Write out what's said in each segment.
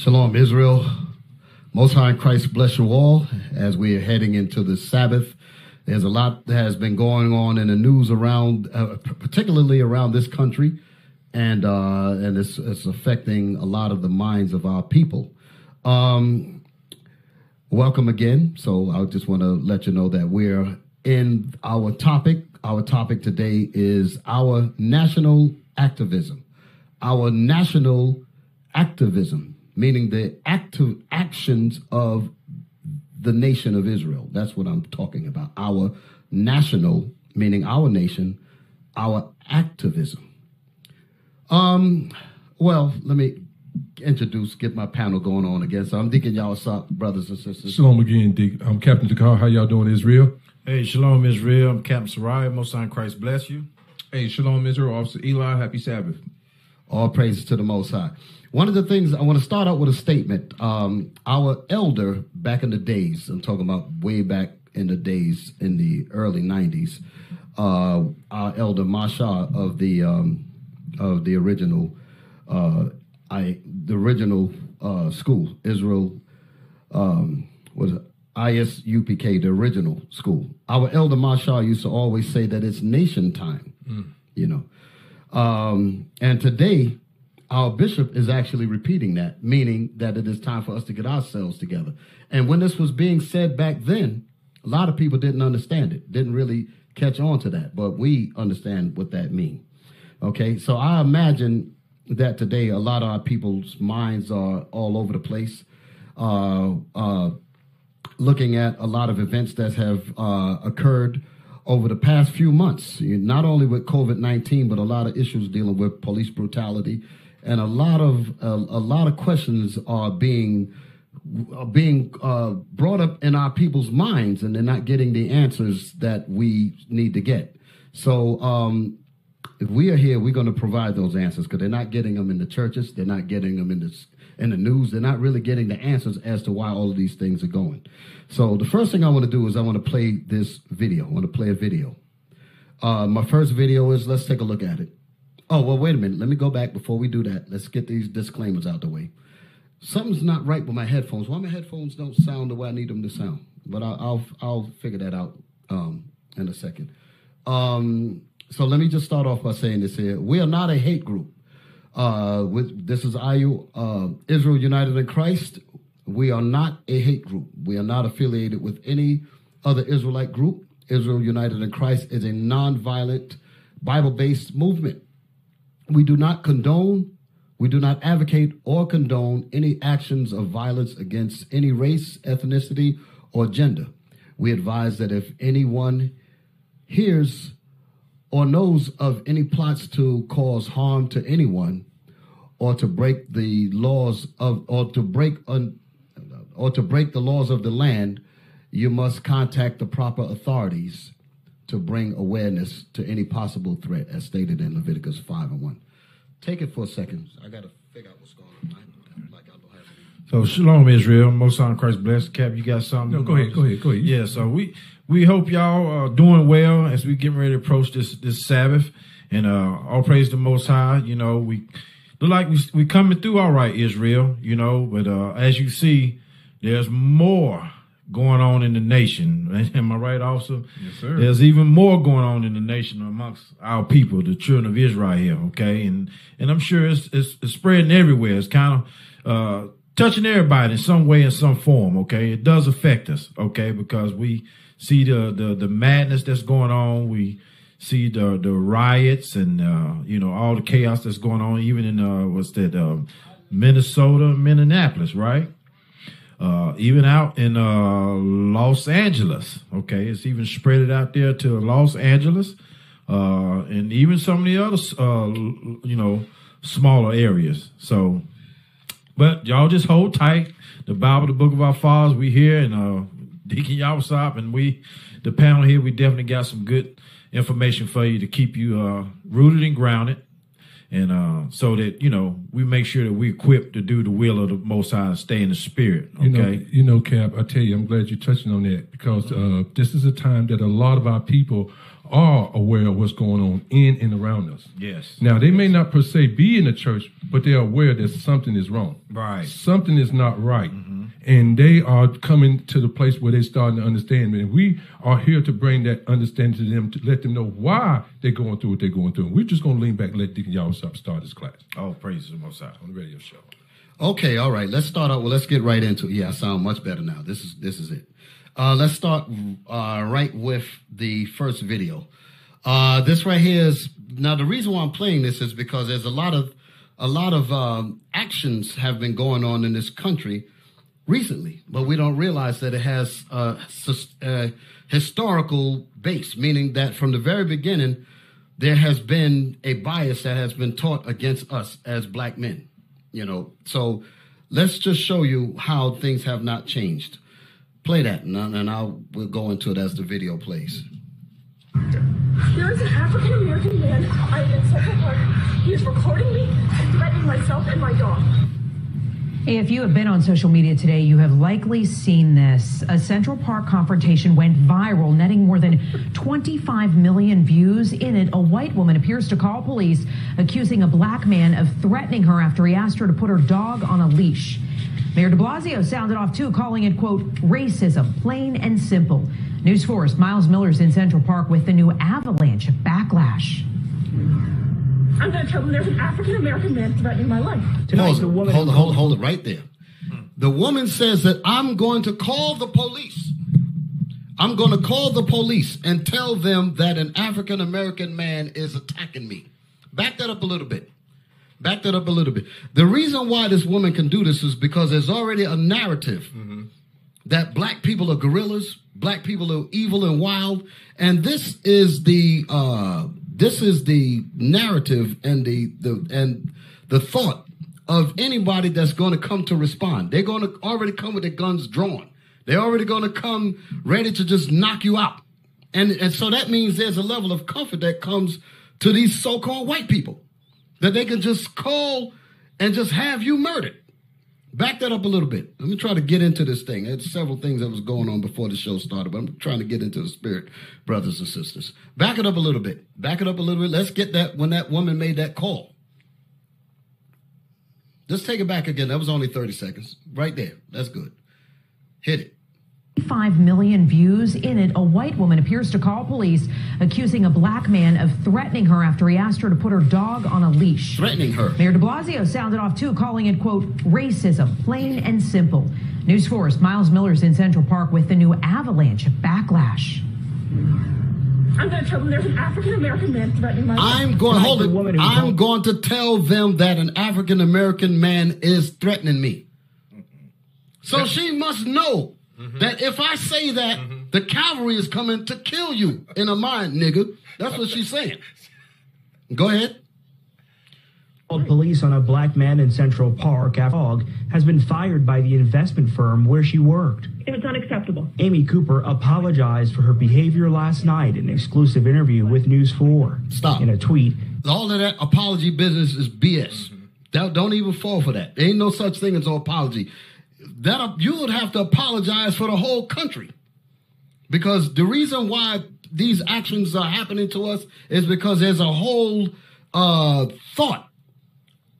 Shalom, Israel. Most High Christ bless you all as we are heading into the Sabbath. There's a lot that has been going on in the news around, uh, particularly around this country, and uh, and it's, it's affecting a lot of the minds of our people. Um, welcome again. So I just want to let you know that we're in our topic. Our topic today is our national activism. Our national activism, meaning the active actions of the nation of Israel. That's what I'm talking about. Our national, meaning our nation, our activism. Um, well, let me introduce, get my panel going on again. So I'm Deacon Yawasop, brothers and sisters. Shalom again, Deacon. I'm Captain Dakar. How y'all doing, Israel? Hey, Shalom Israel. I'm Captain Sarai. Most High Christ bless you. Hey, Shalom Israel. Officer Eli. Happy Sabbath. All praises to the Most High. One of the things I want to start out with a statement. Um, our elder back in the days, I'm talking about way back in the days in the early 90s, uh, our elder Masha of the um, of the original uh, I the original uh, school Israel um, was ISUPK the original school. Our elder Masha used to always say that it's nation time, you know, um, and today our bishop is actually repeating that, meaning that it is time for us to get ourselves together. And when this was being said back then, a lot of people didn't understand it, didn't really catch on to that, but we understand what that means. Okay, so I imagine that today a lot of our people's minds are all over the place, uh, uh, looking at a lot of events that have uh, occurred over the past few months, not only with COVID nineteen, but a lot of issues dealing with police brutality, and a lot of a, a lot of questions are being are being uh, brought up in our people's minds, and they're not getting the answers that we need to get. So, um, if we are here, we're going to provide those answers because they're not getting them in the churches, they're not getting them in the in the news, they're not really getting the answers as to why all of these things are going. So, the first thing I want to do is I want to play this video. I want to play a video. Uh, my first video is let's take a look at it. Oh well, wait a minute. Let me go back before we do that. Let's get these disclaimers out the way something's not right with my headphones. Why my headphones don't sound the way I need them to sound? But I'll I'll, I'll figure that out um, in a second. Um, so let me just start off by saying this here: we are not a hate group. Uh, with this is IU uh, Israel United in Christ. We are not a hate group. We are not affiliated with any other Israelite group. Israel United in Christ is a non-violent, Bible-based movement. We do not condone we do not advocate or condone any actions of violence against any race, ethnicity, or gender. We advise that if anyone hears or knows of any plots to cause harm to anyone or to break the laws of or to break un, or to break the laws of the land, you must contact the proper authorities to bring awareness to any possible threat as stated in Leviticus 5 and 1 take it for a second. I got to figure out what's going on. Like I don't have So Shalom Israel, Most High in Christ bless. Cap, you got something? No, go ahead, go ahead, go ahead. Yeah, so we we hope y'all are doing well as we getting ready to approach this this Sabbath, and uh all praise the Most High. You know we look like we we coming through all right, Israel. You know, but uh as you see, there's more going on in the nation. Am I right, also? Yes, sir. There's even more going on in the nation amongst our people, the children of Israel. Here, okay, and and I'm sure it's it's, it's spreading everywhere. It's kind of uh, touching everybody in some way, in some form. Okay, it does affect us. Okay, because we see the the the madness that's going on. We see the the riots and uh, you know all the chaos that's going on, even in uh, what's that uh, Minnesota, Minneapolis, right? Uh, even out in uh, Los Angeles. Okay, it's even spread it out there to Los Angeles, uh, and even some of the other, uh, you know, smaller areas. So, but y'all just hold tight. The Bible, the Book of Our Fathers, we here, and uh, Deacon Yawasop, and we, the panel here, we definitely got some good information for you to keep you uh, rooted and grounded. And uh, so that you know we make sure that we're equipped to do the will of the Most High and stay in the Spirit. Okay, You know, you know, Cap. I tell you, I'm glad you're touching on that because uh, this is a time that a lot of our people are aware of what's going on in and around us. yes, Now, they may not per se be in the church, but they're aware that something is wrong. right, Something is not right. And they are coming to the place where they're starting to understand. And we are here to bring that understanding to them, to let them know why they're going through what they're going through. And we're just going to lean back and let Deacon Yawasop start his class oh praise the Most High. on the radio show. Okay, all right. Let's start out. Well, let's get right into it. Yeah, I sound much better now. This is this is it. Uh, let's start uh, right with the first video. Uh, this right here is now the reason why I'm playing this is because there's a lot of a lot of um, actions have been going on in this country recently, but we don't realize that it has a uh, historical base, meaning that from the very beginning there has been a bias that has been taught against us as black men. You know, so let's just show you how things have not changed. Play that, and, I- and I'll we'll go into it as the video plays. There is an African American man. I am in Central Park. He is recording me and threatening myself and my dog. If you have been on social media today, you have likely seen this. A Central Park confrontation went viral, netting more than 25 million views. In it, a white woman appears to call police, accusing a black man of threatening her after he asked her to put her dog on a leash. Mayor de Blasio sounded off too, calling it, quote, racism, plain and simple. News 4's Myles Miller's in Central Park with the new avalanche of backlash. I'm going to tell them there's an African American man threatening my life. Pause it. Hold it, hold it, hold it right there. The woman says that I'm going to call the police. I'm going to call the police and tell them that an African American man is attacking me. Back that up a little bit. Back that up a little bit. The reason why this woman can do this is because there's already a narrative that black people are gorillas, black people are evil and wild, and this is the uh, this is the narrative and the the and the thought of anybody that's going to come to respond. They're going to already come with their guns drawn. They're already going to come ready to just knock you out, and and so that means there's a level of comfort that comes to these so-called white people that they can just call and just have you murdered. Back that up a little bit. Let me try to get into this thing. There's several things that was going on before the show started, but I'm trying to get into the spirit, brothers and sisters. Back it up a little bit. Back it up a little bit. Let's get that when that woman made that call. Let's take it back again. That was only 30 seconds. Right there. That's good. Hit it. 5 million views. In it, a white woman appears to call police, accusing a black man of threatening her after he asked her to put her dog on a leash. Threatening her. Mayor de Blasio sounded off too, calling it, quote, racism, plain and simple. News 4's Myles Miller's in Central Park with the new avalanche of backlash. I'm going to tell them there's an African American man threatening my. I'm going to hold it. I'm going to tell them that an African American man is threatening me. So she must know Mm-hmm. that if I say that, mm-hmm. the cavalry is coming to kill you in her mind, nigga. That's what she's saying. Go ahead. Called police on a black man in Central Park after dog has been fired by the investment firm where she worked. It was unacceptable. Amy Cooper apologized for her behavior last night in an exclusive interview with News 4. Stop. In a tweet, All of that apology business is BS. Mm-hmm. Don't, don't even fall for that. There ain't no such thing as an apology. That you would have to apologize for the whole country, because the reason why these actions are happening to us is because there's a whole uh, thought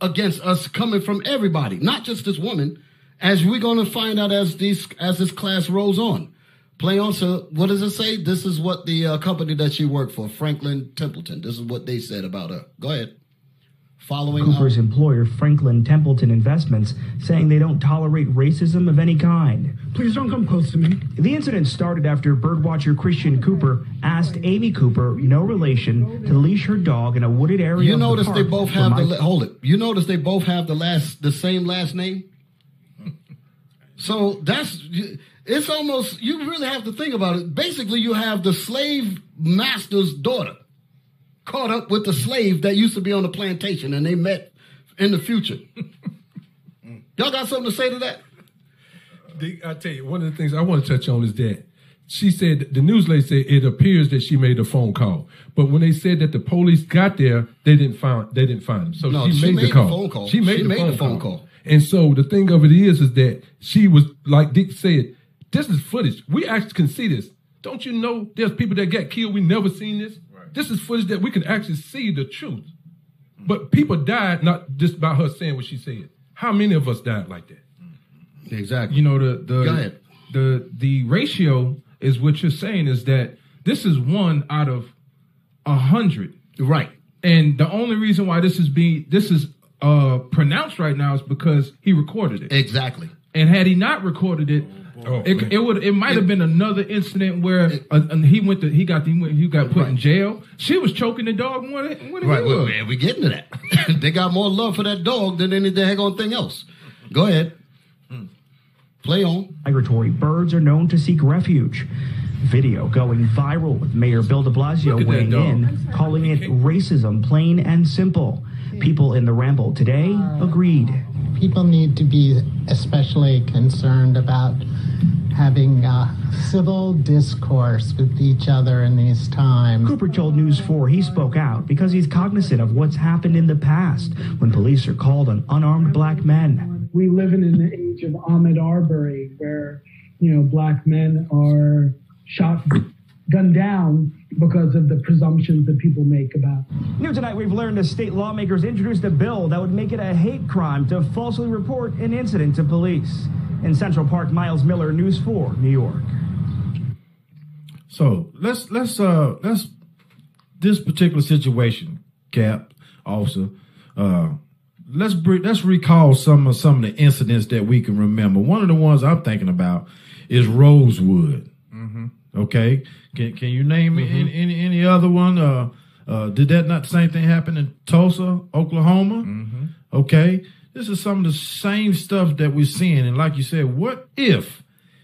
against us coming from everybody, not just this woman. As we're going to find out as these as this class rolls on. Play on. So, what does it say? This is what the uh, company that she worked for, Franklin Templeton. This is what they said about her. Go ahead. Following Cooper's up. employer, Franklin Templeton Investments, saying they don't tolerate racism of any kind. Please don't come close to me. The incident started after birdwatcher Christian Cooper asked Amy Cooper, no relation, to leash her dog in a wooded area. You of the notice they both have the my- la- hold it. You notice they both have the last the same last name. So that's it's almost you really have to think about it. Basically, you have the slave master's daughter caught up with the slave that used to be on the plantation, and they met in the future. Y'all got something to say to that? I tell you, one of the things I want to touch on is that she said the news lady said it appears that she made a phone call. But when they said that the police got there, they didn't find they didn't find him. So No, she, she made, made the the call. phone call. She made, She the, made phone the phone call. call. And so the thing of it is, is that she was like Dick said, this is footage. We actually can see this. Don't you know there's people that got killed? We never seen this. This is footage that we can actually see the truth. But people died not just by her saying what she said. How many of us died like that? Exactly. You know the the the the ratio is what you're saying is that this is one out of a hundred, right. and the only reason why this is being this is uh pronounced right now is because he recorded it. Exactly. And had he not recorded it, Oh, it, it would it might have been another incident where uh, and he went to he got he, he got put in jail. She was choking the dog more than, more than Right. he Well, was. man, we getting to that. they got more love for that dog than any daggone thing else. Go ahead. Hmm. Play on. Migratory birds are known to seek refuge. Video going viral with Mayor Bill de Blasio Look at that weighing in, calling it racism plain and simple. People in the ramble today uh, agreed. Uh, people need to be especially concerned about having uh, civil discourse with each other in these times. Cooper told News 4 he spoke out because he's cognizant of what's happened in the past when police are called on unarmed black men. we live in an age of Ahmaud Arbery where, you know, black men are shot, gunned down because of the presumptions that people make about New tonight, we've learned that state lawmakers introduced a bill that would make it a hate crime to falsely report an incident to police. In Central Park, Myles Miller, News 4, New York. So let's let's uh let's this particular situation, Cap, officer. Uh, let's br- let's recall some of some of the incidents that we can remember. One of the ones I'm thinking about is Rosewood. Okay, can can you name any, any any other one? Uh, uh, did that not same thing happen in Tulsa, Oklahoma? Okay, this is some of the same stuff that we're seeing. And like you said, what if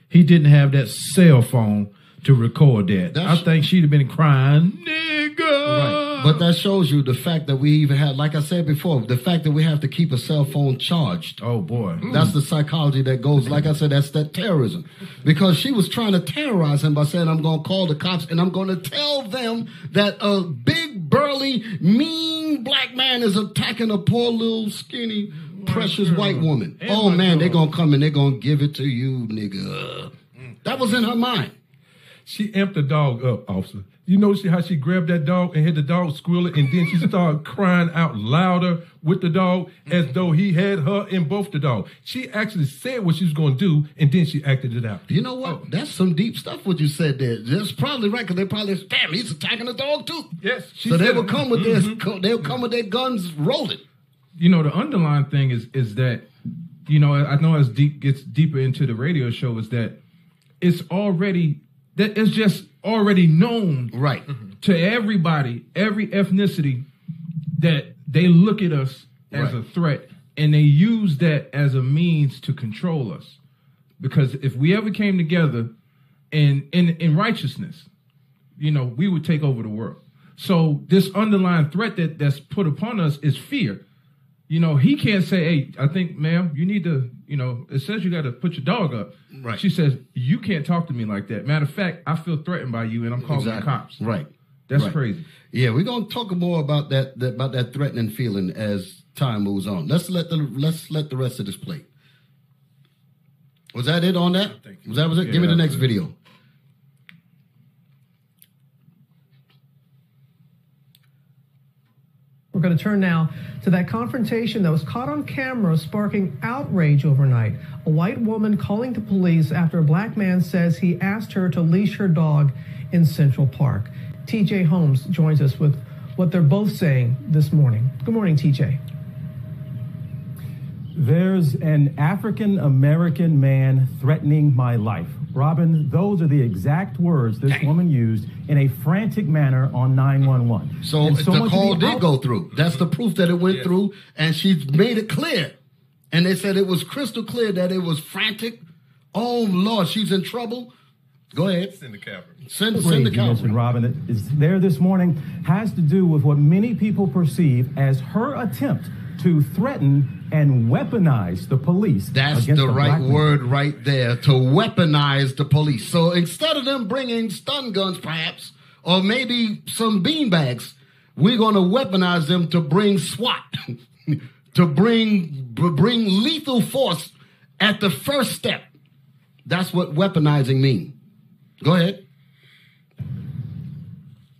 he didn't have that cell phone to record that? That's- I think she'd have been crying, nigga. Right. But that shows you the fact that we even have, like I said before, the fact that we have to keep a cell phone charged. oh boy, mm. That's the psychology that goes, like I said, that's that terrorism. Because she was trying to terrorize him by saying, I'm going to call the cops and I'm going to tell them that a big, burly, mean black man is attacking a poor little skinny, precious white woman. And oh man, they're going to come and they're going to give it to you, nigga. Mm. That was in her mind. She amped the dog up, officer. You know she, how she grabbed that dog and had the dog squeal it, and then she started crying out louder with the dog as mm-hmm. though he had her in both the dog. She actually said what she was going to do, and then she acted it out. You know what? Oh. That's some deep stuff what you said there. That's probably right because they probably damn he's attacking the dog too. Yes, she so they will come with their mm-hmm. they'll come with their guns rolling. you know the underlying thing is is that you know I know as deep gets deeper into the radio show is that it's already that it's just already known Right. to everybody, every ethnicity that they look at us as Right. a threat and they use that as a means to control us. Because if we ever came together in in in righteousness, you know, we would take over the world. So this underlying threat that that's put upon us is fear. You know, he can't say, "Hey, I think, ma'am, you need to." You know, it says you got to put your dog up. Right. She says, "You can't talk to me like that." Matter of fact, I feel threatened by you, and I'm calling the cops. Right. That's Right. crazy. Yeah, we're gonna talk more about that, that about that threatening feeling as time moves on. Let's let the let's let the rest of this play. Was that it on that? Was that was it? Give me the next video. We're going to turn now to that confrontation that was caught on camera, sparking outrage overnight. A white woman calling the police after a black man says he asked her to leash her dog in Central Park. TJ Holmes joins us with what they're both saying this morning. Good morning, TJ. There's an African American man threatening my life. Robin, those are the exact words this woman used in a frantic manner on 911. So, And the call the did out- go through. That's the proof that it went through, and she made it clear. And they said it was crystal clear that it was frantic. Oh Lord, she's in trouble. Go ahead. Send the camera. Send, send the you mentioned, camera. Robin, that is there this morning has to do with what many people perceive as her attempt to threaten and weaponize the police. That's against the right word right there to weaponize the police. So instead of them bringing stun guns, perhaps, or maybe some beanbags, we're going to weaponize them to bring SWAT, to bring bring lethal force at the first step. That's what weaponizing means. Go ahead.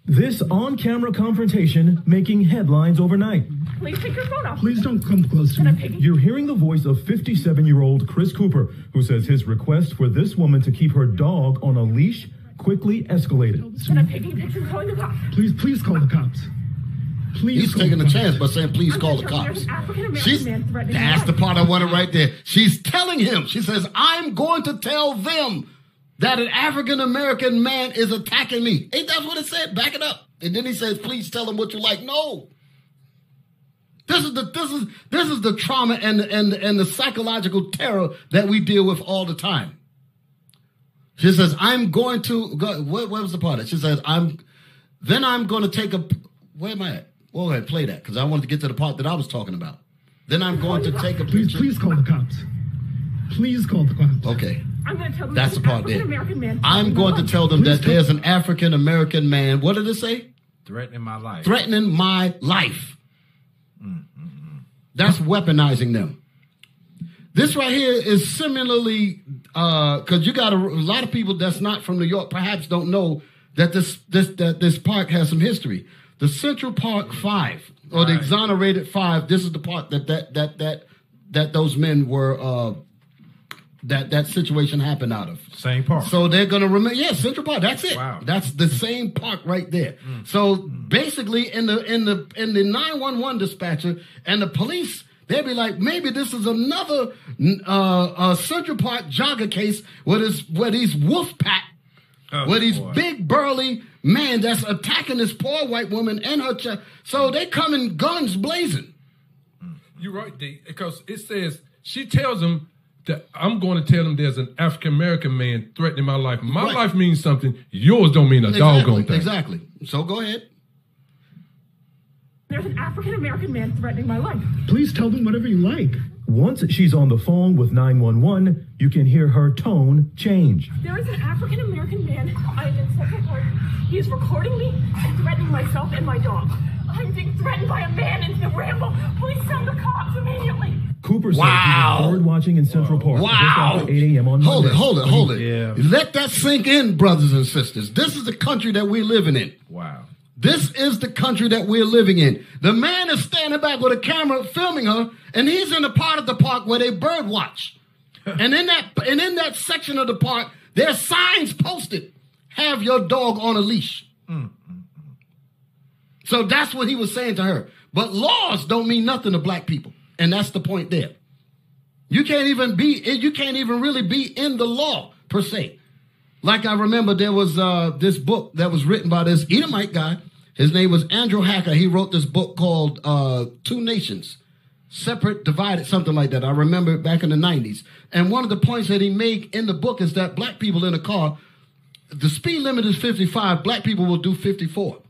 This on camera confrontation making headlines overnight. Please take your phone off. Please don't come close to me. you? You're hearing the voice of 57 year old Chris Cooper, who says his request for this woman to keep her dog on a leash quickly escalated. Can I take a picture and calling the cops? Please, please call the cops. Please He's taking a chance by saying, please I'm call the gonna tell you cops. there's an African-American She's, man that's the part I wanted right there. She's telling him, she says, I'm going to tell them that an African American man is attacking me. Ain't that what it said? Back it up. And then he says, please tell him what you like. No. This is the this is this is the trauma and and and the psychological terror that we deal with all the time. She says, "I'm going to go." What, what was the part? She says, "I'm." Then I'm going to take a. Where am I at? Well, go ahead, play that because I wanted to get to the part that I was talking about. Then I'm going to take a Please, please call the cops. Please call the cops. Okay, I'm going to tell them that's the part there. I'm going to tell them that there's an African American man. What did it say? Threatening my life. Threatening my life. Mm-hmm. That's weaponizing them. This right here is similarly uh, because you got a, a lot of people that's not from New York perhaps don't know that this this that this park has some history. The Central Park mm-hmm. Five or the exonerated five. This is the part that that that that that those men were uh, that that situation happened out of. Same part. So they're gonna remember. Yeah, Central Park. That's it. Wow. That's the same park right there. So basically, in the in the in the nine one one dispatcher and the police, They'd be like, maybe this is another uh, uh, Central Park jogger case where this where these wolf pack. Oh, where these boy. big burly man that's attacking this poor white woman and her child. So they come in guns blazing. You're right, D, because it says she tells him that I'm going to tell them there's an African American man threatening my life. My Right. life means something. Yours don't mean a Exactly. doggone thing. Exactly. So go ahead. There's an African-American man threatening my life. Please tell them whatever you like. Once she's on the phone with 911, you can hear her tone change. There is an African American man. I am in Central Park. He is recording me and threatening myself and my dog. I'm being threatened by a man in the ramble. Please send the cops immediately. Cooper says Wow. he was bird watching in Central Park just Wow. after 8 a.m. on Hold Monday. it, hold it, hold it. Yeah. Let that sink in, brothers and sisters. This is the country that we're living in. wow. This is the country that we're living in. The man is standing back with a camera filming her, and he's in the part of the park where they bird watch. and in that and in that section of the park, there's signs posted: "Have your dog on a leash." Hmm. So that's what he was saying to her. But laws don't mean nothing to black people, and that's the point there. You can't even be you can't even really be in the law per se. Like I remember there was uh, this book that was written by this Edomite guy. His name was Andrew Hacker. He wrote this book called uh, Two Nations, Separate, Divided, something like that. I remember back in the 90s. And one of the points that he made in the book is that black people in a car, the speed limit is 55, black people will do 54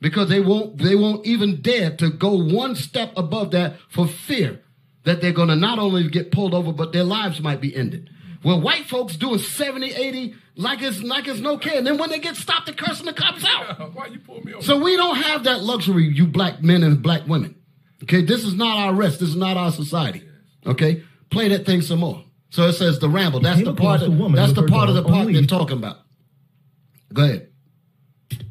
because they won't they won't even dare to go one step above that for fear that they're going to not only get pulled over but their lives might be ended. Well white folks doing 70 80 like it's like it's no care. And then when they get stopped they're cursing the cops out. Why you pull me over? so we don't have that luxury you black men and black women. Okay this is not our rest. This is not our society. Okay play that thing some more. So it says the ramble. That's the part of, a woman that's the part of the part they're talking about. Go ahead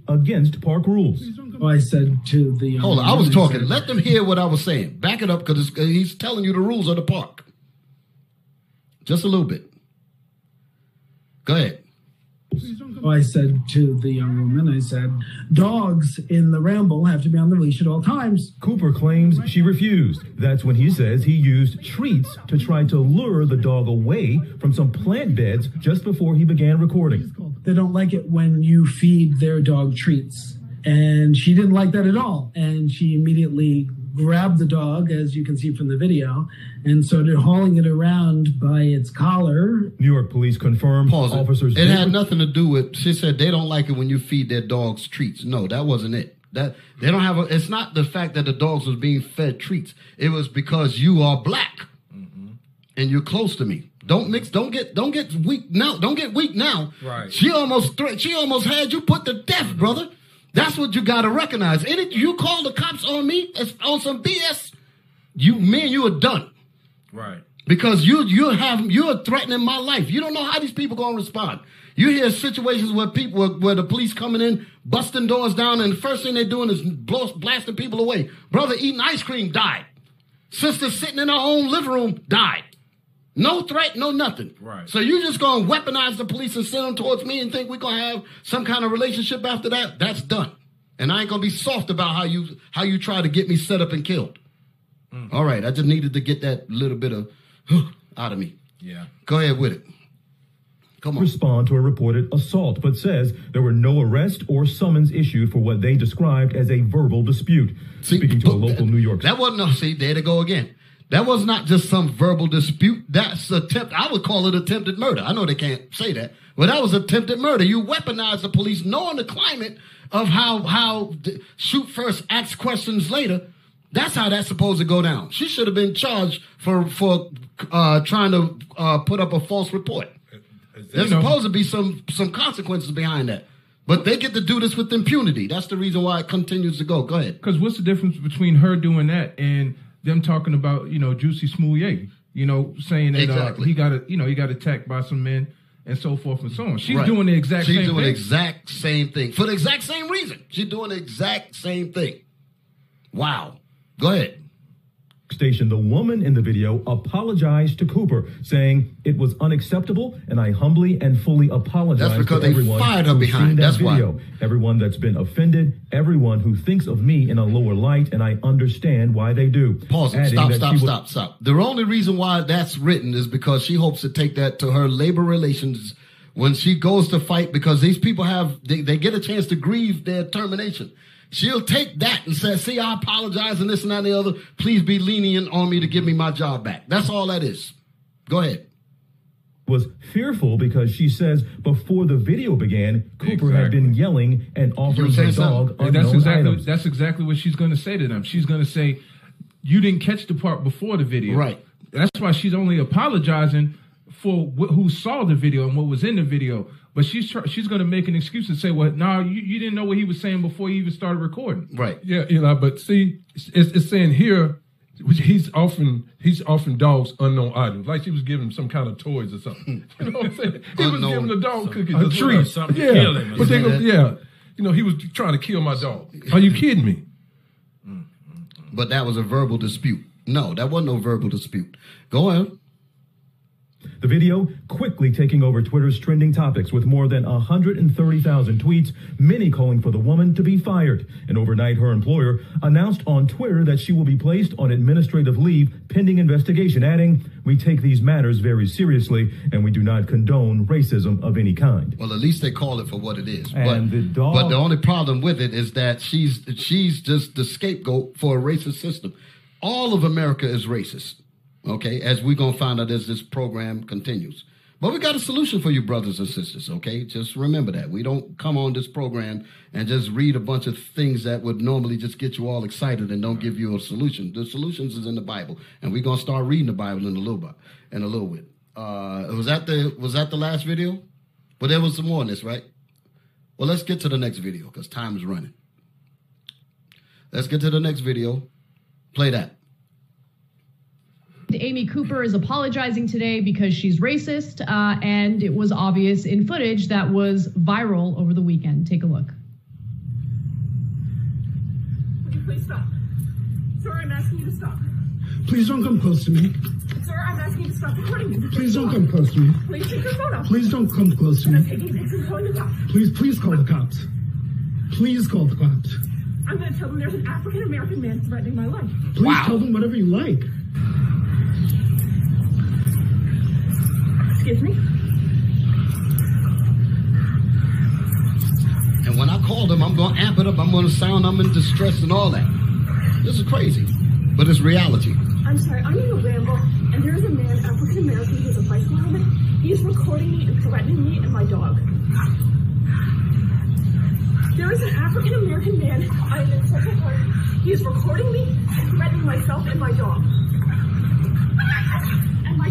Against park rules. I said to the. Uh, Hold on, I was talking. said- Let them hear what I was saying. Back it up because uh, he's telling you the rules of the park. Just a little bit. Go ahead. I said to the young woman, I said, dogs in the ramble have to be on the leash at all times. Cooper claims she refused. That's when he says he used treats to try to lure the dog away from some plant beds just before he began recording. They don't like it when you feed their dog treats. And she didn't like that at all. And she immediately grabbed the dog, as you can see from the video, and started hauling it around by its collar. New York police confirmed Pause it. officers It did had nothing to do with. She said they don't like it when you feed their dogs treats. No, that wasn't it. That they don't have a. It's not the fact that the dogs was being fed treats. It was because you are black, mm-hmm. and you're close to me. Don't mix. Don't get. Don't get weak now. Don't get weak now. Right. She almost. Thre- she almost had you put to death, brother. That's what you got to recognize. Any you call the cops on me it's on some BS. You, me, and you are done Right. because you you have you're threatening my life. You don't know how these people gonna respond. You hear situations where people where, where the police coming in, busting doors down, and the first thing they're doing is blow, blasting people away. Brother eating ice cream died. Sister sitting in her own living room died. No threat, no nothing. Right. So you're just gonna weaponize the police and send them towards me and think we're gonna have some kind of relationship after that? That's done. And I ain't gonna be soft about how you how you try to get me set up and killed. Mm. All right, I just needed to get that little bit of out of me. Yeah. Go ahead with it. Come on. respond to a reported assault, but says there were no arrest or summons issued for what they described as a verbal dispute. Speaking to a local New York That wasn't no. See, there to go again. That was not just some verbal dispute. That's attempt. I would call it attempted murder. I know they can't say that, but that was attempted murder. You weaponized the police, knowing the climate of how how shoot first, ask questions later. That's how that's supposed to go down. She should have been charged for for uh, trying to uh, put up a false report. There's know. supposed to be some some consequences behind that, but they get to do this with impunity. That's the reason why it continues to go. Go ahead. Because what's the difference between her doing that and them talking about you know Jussie Smollett, you know, saying that uh, he got a, you know he got attacked by some men and so forth and so on. She's Right. doing the exact same thing. She's doing the thing. exact same thing for the exact same reason. She's doing the exact same thing. Wow. Go ahead. Station, the woman in the video apologized to Cooper, saying it was unacceptable, and I humbly and fully apologize That's because to they fired her behind. that That's why. everyone that's been offended, everyone who thinks of me in a lower light, and I understand why they do. Pause. Adding Stop, stop, stop, stop. The only reason why that's written is because she hopes to take that to her labor relations when she goes to fight because these people have, they, they get a chance to grieve their termination. She'll take that and say, see, I apologize and this and that and the other. Please be lenient on me to give me my job back. That's all that is. Go ahead. was fearful because she says before the video began, Cooper had been yelling and offering her dog And that's unknown exactly items. that's exactly what she's going to say to them. She's going to say, "You didn't catch the part before the video, Right. That's why she's only apologizing for wh- who saw the video and what was in the video. But she's tr- she's going to make an excuse and say, "Well, no, you, you didn't know what he was saying before he even started recording." Right. Yeah, you know. But see, it's, it's saying here he's offering he's offering dogs unknown items, like she was giving him some kind of toys or something. You know what I'm saying? He was giving the dog cookies, a or treat, something to yeah, kill him or but they go, something. yeah, you know, he was trying to kill my dog. Are you kidding me? But that was a verbal dispute. No, that wasn't no verbal dispute. Go on. The video quickly taking over Twitter's trending topics with more than 130,000 tweets, many calling for the woman to be fired. And overnight, her employer announced on Twitter that she will be placed on administrative leave pending investigation, adding, We take these matters very seriously and we do not condone racism of any kind. Well, at least they call it for what it is. And but, the dog- but the only problem with it is that she's she's just the scapegoat for a racist system. All of America is racist. Okay, as we're gonna find out as this program continues. But we got a solution for you, brothers and sisters. Okay, just remember that we don't come on this program and just read a bunch of things that would normally just get you all excited and don't give you a solution. The solutions is in the Bible, and we're gonna start reading the Bible in a little bit. In a little bit. Uh, was that the was that the last video? But there was some more in this, right? Well, let's get to the next video because time is running. Let's get to the next video. Play that. Amy Cooper is apologizing today because she's racist, uh, and it was obvious in footage that was viral over the weekend. Take a look. Would you please stop? Sir, I'm asking you to stop. Please don't come close to me. Sir, I'm asking you to stop recording me. Please don't come close to me. Please take your phone off. Please don't come close to I'm me. taking pictures and calling the cops. Please, please call the cops. Please call the cops. I'm going to tell them there's an African American man threatening my life. Please tell them whatever you like. Excuse me? And when I call them, I'm going to amp it up. I'm going to sound I'm in distress and all that. This is crazy, but it's reality. I'm sorry, I'm in a ramble, and there's a man, African American, who's a bicycle helmet. He's recording me and threatening me and my dog. There is an African American man. I am in Central Park. He is recording me and threatening myself and my dog. And my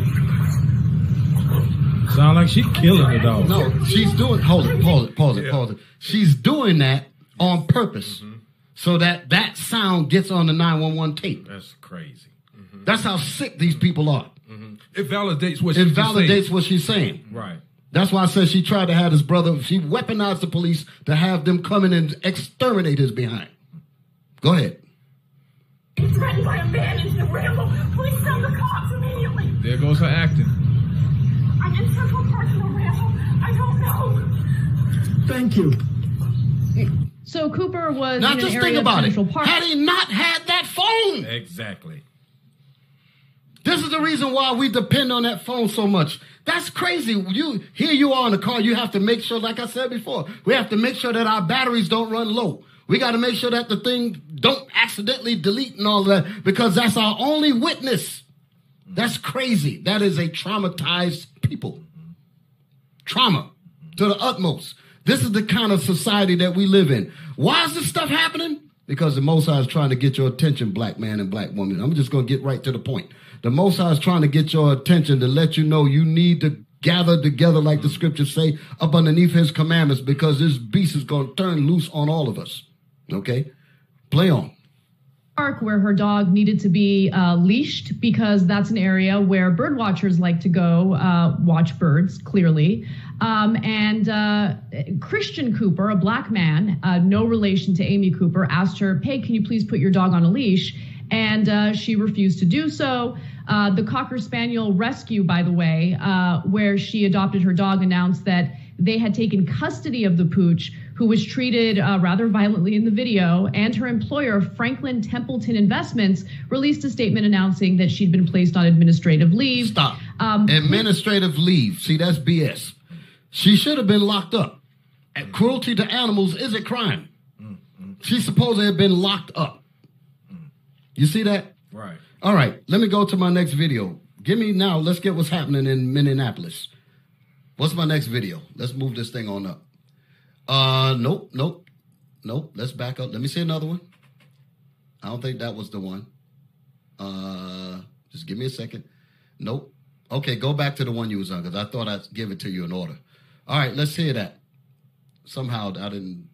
Sound like she killing the dog. No, she's doing. Hold it. Pause it. Pause it. Pause it. She's doing that on purpose, mm-hmm. so that that sound gets on the nine one one tape. That's crazy. Mm-hmm. That's how sick these people are. Mm-hmm. It validates what It she's validates saying. what she's saying. Right. That's why I said she tried to have his brother. She weaponized the police to have them come in and exterminate his behind. Go ahead. threatened by a man in the Ramble. Please send the cops immediately. There goes her acting. I'm in Central Park in the I don't know. Thank you. So Cooper was Now in just an think area of about it. Central Park. Had he not had that phone, Exactly. this is the reason why we depend on that phone so much. That's crazy. You here you are in the car. You have to make sure, like I said before, we have to make sure that our batteries don't run low. We got to make sure that the thing don't accidentally delete and all that because that's our only witness. That's crazy. That is a traumatized people. Trauma to the utmost. This is the kind of society that we live in. Why is this stuff happening? Because the Most High is trying to get your attention, black man and black woman. I'm just going to get right to the point. The Most High is trying to get your attention to let you know you need to gather together, like the scriptures say, up underneath His commandments, because this beast is going to turn loose on all of us. Okay, play on. Park where her dog needed to be uh, leashed because that's an area where bird watchers like to go uh, watch birds, clearly. Um, and uh, Christian Cooper, a black man, uh, no relation to Amy Cooper, asked her, Hey, can you please put your dog on a leash? And uh, she refused to do so. Uh, the Cocker Spaniel Rescue, by the way, where she adopted her dog, announced that they had taken custody of the pooch, who was treated uh, rather violently in the video, and her employer, Franklin Templeton Investments, released a statement announcing that she'd been placed on administrative leave. Stop. Um, Administrative leave. See, that's BS. She should have been locked up. And cruelty to animals is a crime. She's supposed to have been locked up. You see that? Right. All right, let me go to my next video. Give me now, let's get what's happening in Minneapolis. What's my next video? Let's move this thing on up. Uh nope, nope, nope. Let's back up. Let me see another one. I don't think that was the one. Uh just give me a second. Nope. Okay, go back to the one you was on because I thought I'd give it to you in order. All right, let's hear that. Somehow I didn't.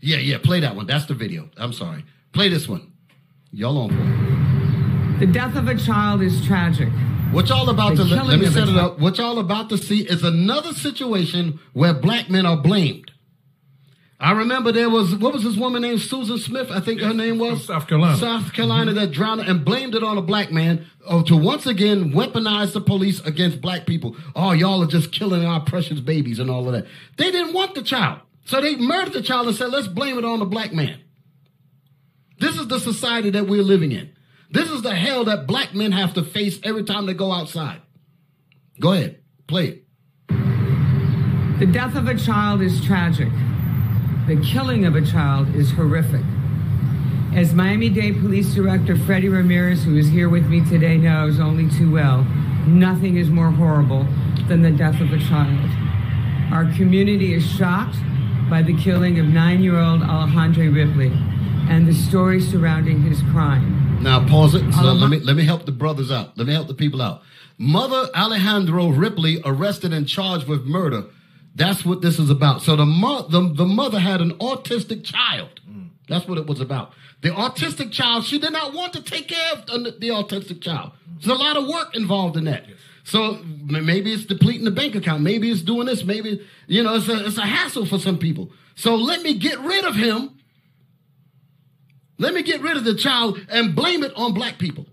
Yeah, yeah, play that one. That's the video. I'm sorry. Play this one. Y'all on it. The death of a child is tragic. What y'all about The to let, me set it up. What y'all about to see is another situation where black men are blamed. I remember there was what was this woman named Susan Smith? I think her name was South Carolina. South Carolina mm-hmm. that drowned and blamed it on a black man oh, to once again weaponize the police against black people. Oh, y'all are just killing our precious babies and all of that. They didn't want the child, so they murdered the child and said, "Let's blame it on the black man." This is the society that we're living in. This is the hell that black men have to face every time they go outside. Go ahead, play it. The death of a child is tragic. The killing of a child is horrific. As Miami Dade Police Director Freddie Ramirez, who is here with me today, knows only too well, nothing is more horrible than the death of a child. Our community is shocked by the killing of nine year old Alejandro Ripley and the story surrounding his crime. Now pause it. So let me let me help the brothers out. Let me help the people out. Mother Alejandro Ripley arrested and charged with murder. That's what this is about. So the mo- the, the mother had an autistic child. That's what it was about. The autistic child, she did not want to take care of the, the autistic child. There's a lot of work involved in that. So maybe it's depleting the bank account. Maybe it's doing this. Maybe, you know, it's a, it's a hassle for some people. So let me get rid of him. Let me get rid of the child and blame it on black people.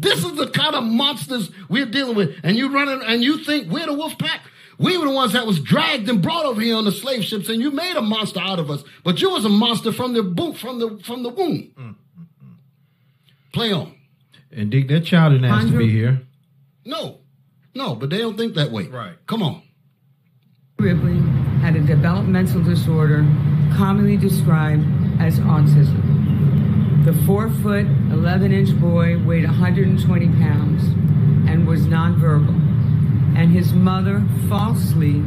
This is the kind of monsters we're dealing with. And you running and you think we're the wolf pack? We were the ones that was dragged and brought over here on the slave ships, and you made a monster out of us. But you was a monster from the boot, from the from the womb. Play on. And Dick, that child didn't ask to be here. No, no, but they don't think that way. Right. Come on. Ripley had a developmental disorder commonly described as autism. The four foot, 11 inch boy weighed 120 pounds and was nonverbal. And his mother falsely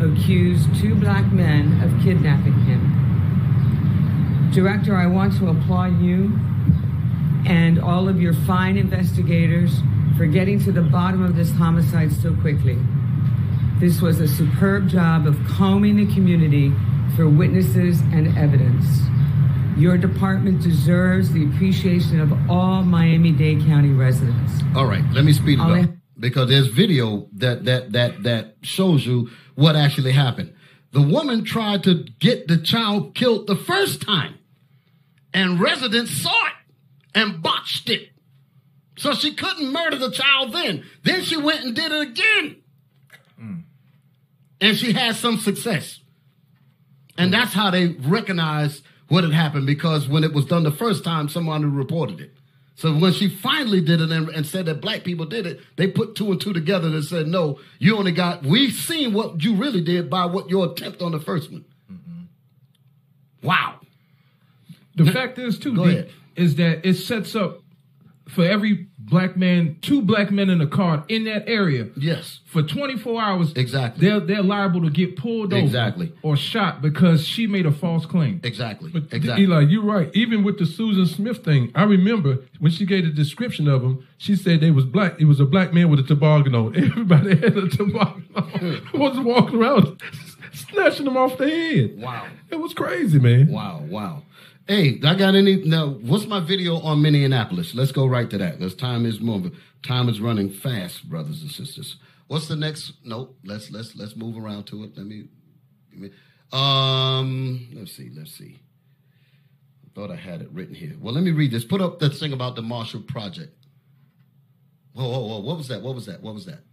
accused two black men of kidnapping him. Director, I want to applaud you and all of your fine investigators for getting to the bottom of this homicide so quickly. This was a superb job of combing the community for witnesses and evidence. Your department deserves the appreciation of all Miami Dade County residents. All right, let me speed it I'll up because there's video that that that that shows you what actually happened. The woman tried to get the child killed the first time, and residents saw it and botched it. So she couldn't murder the child then. Then she went and did it again. Hmm. And she had some success. And that's how they recognized what had happened because when it was done the first time, someone who reported it. So when she finally did it and, and said that black people did it, they put two and two together and said, no, you only got, we've seen what you really did by what your attempt on the first one. Mm-hmm. Wow. The fact is, too, is that it sets up for every black man, two black men in a car in that area. Yes. For 24 hours. Exactly. They're, they're liable to get pulled over. Exactly. Or shot because she made a false claim. Exactly. But exactly. Eli, you're right. Even with the Susan Smith thing, I remember when she gave the description of him, she said they was black. It was a black man with a toboggan on. Everybody had a toboggan on. was walking around snatching them off the head. Wow. It was crazy, man. Wow, wow. Hey, I got any now? What's my video on Minneapolis? Let's go right to that because time is moving. Time is running fast, brothers and sisters. What's the next? Nope. Let's let's let's move around to it. Let me. Me um. Let's see. Let's see. I thought I had it written here. Well, let me read this. Put up that thing about the Marshall Project. Whoa, whoa, whoa! What was that? What was that? What was that?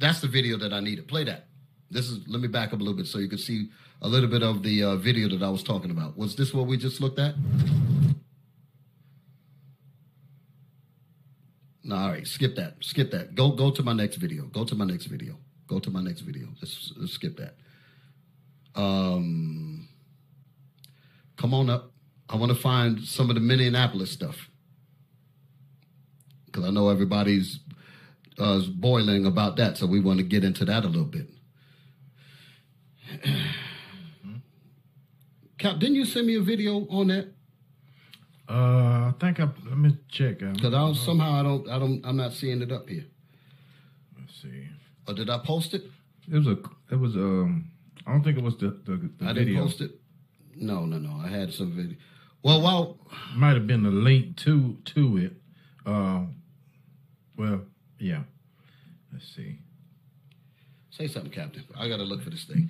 That's the video that I needed. Play that. This is. Let me back up a little bit so you can see a little bit of the uh, video that I was talking about. Was this what we just looked at? No, all right. Skip that. Skip that. Go go to my next video. Go to my next video. Go to my next video. Let's, let's skip that. Um, come on up. I want to find some of the Minneapolis stuff because I know everybody's uh, boiling about that, so we want to get into that a little bit. Cap, didn't you send me a video on that? Uh, I think I let me check. Um, Because I don't, somehow I don't I don't I'm not seeing it up here. Let's see. Or did I post it? It was a. It was um. I don't think it was the the, the I video. didn't post it. No, no, no. I had some video. Well, well might have been the link to to it. Uh, well, yeah. Let's see. say something, Captain. I got to look for this thing.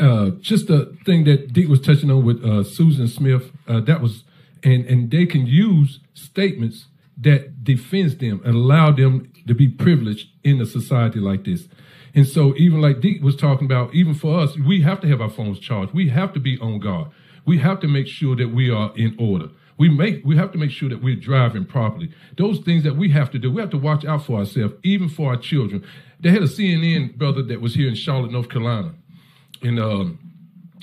Uh, just the thing that Dick was touching on with uh, Susan Smith, uh, that was, and and they can use statements that defends them and allow them to be privileged in a society like this. And so, even like Dick was talking about, even for us, we have to have our phones charged. We have to be on guard. We have to make sure that we are in order. We make we have to make sure that we're driving properly. Those things that we have to do, we have to watch out for ourselves, even for our children. They had a CNN brother that was here in Charlotte, North Carolina and um,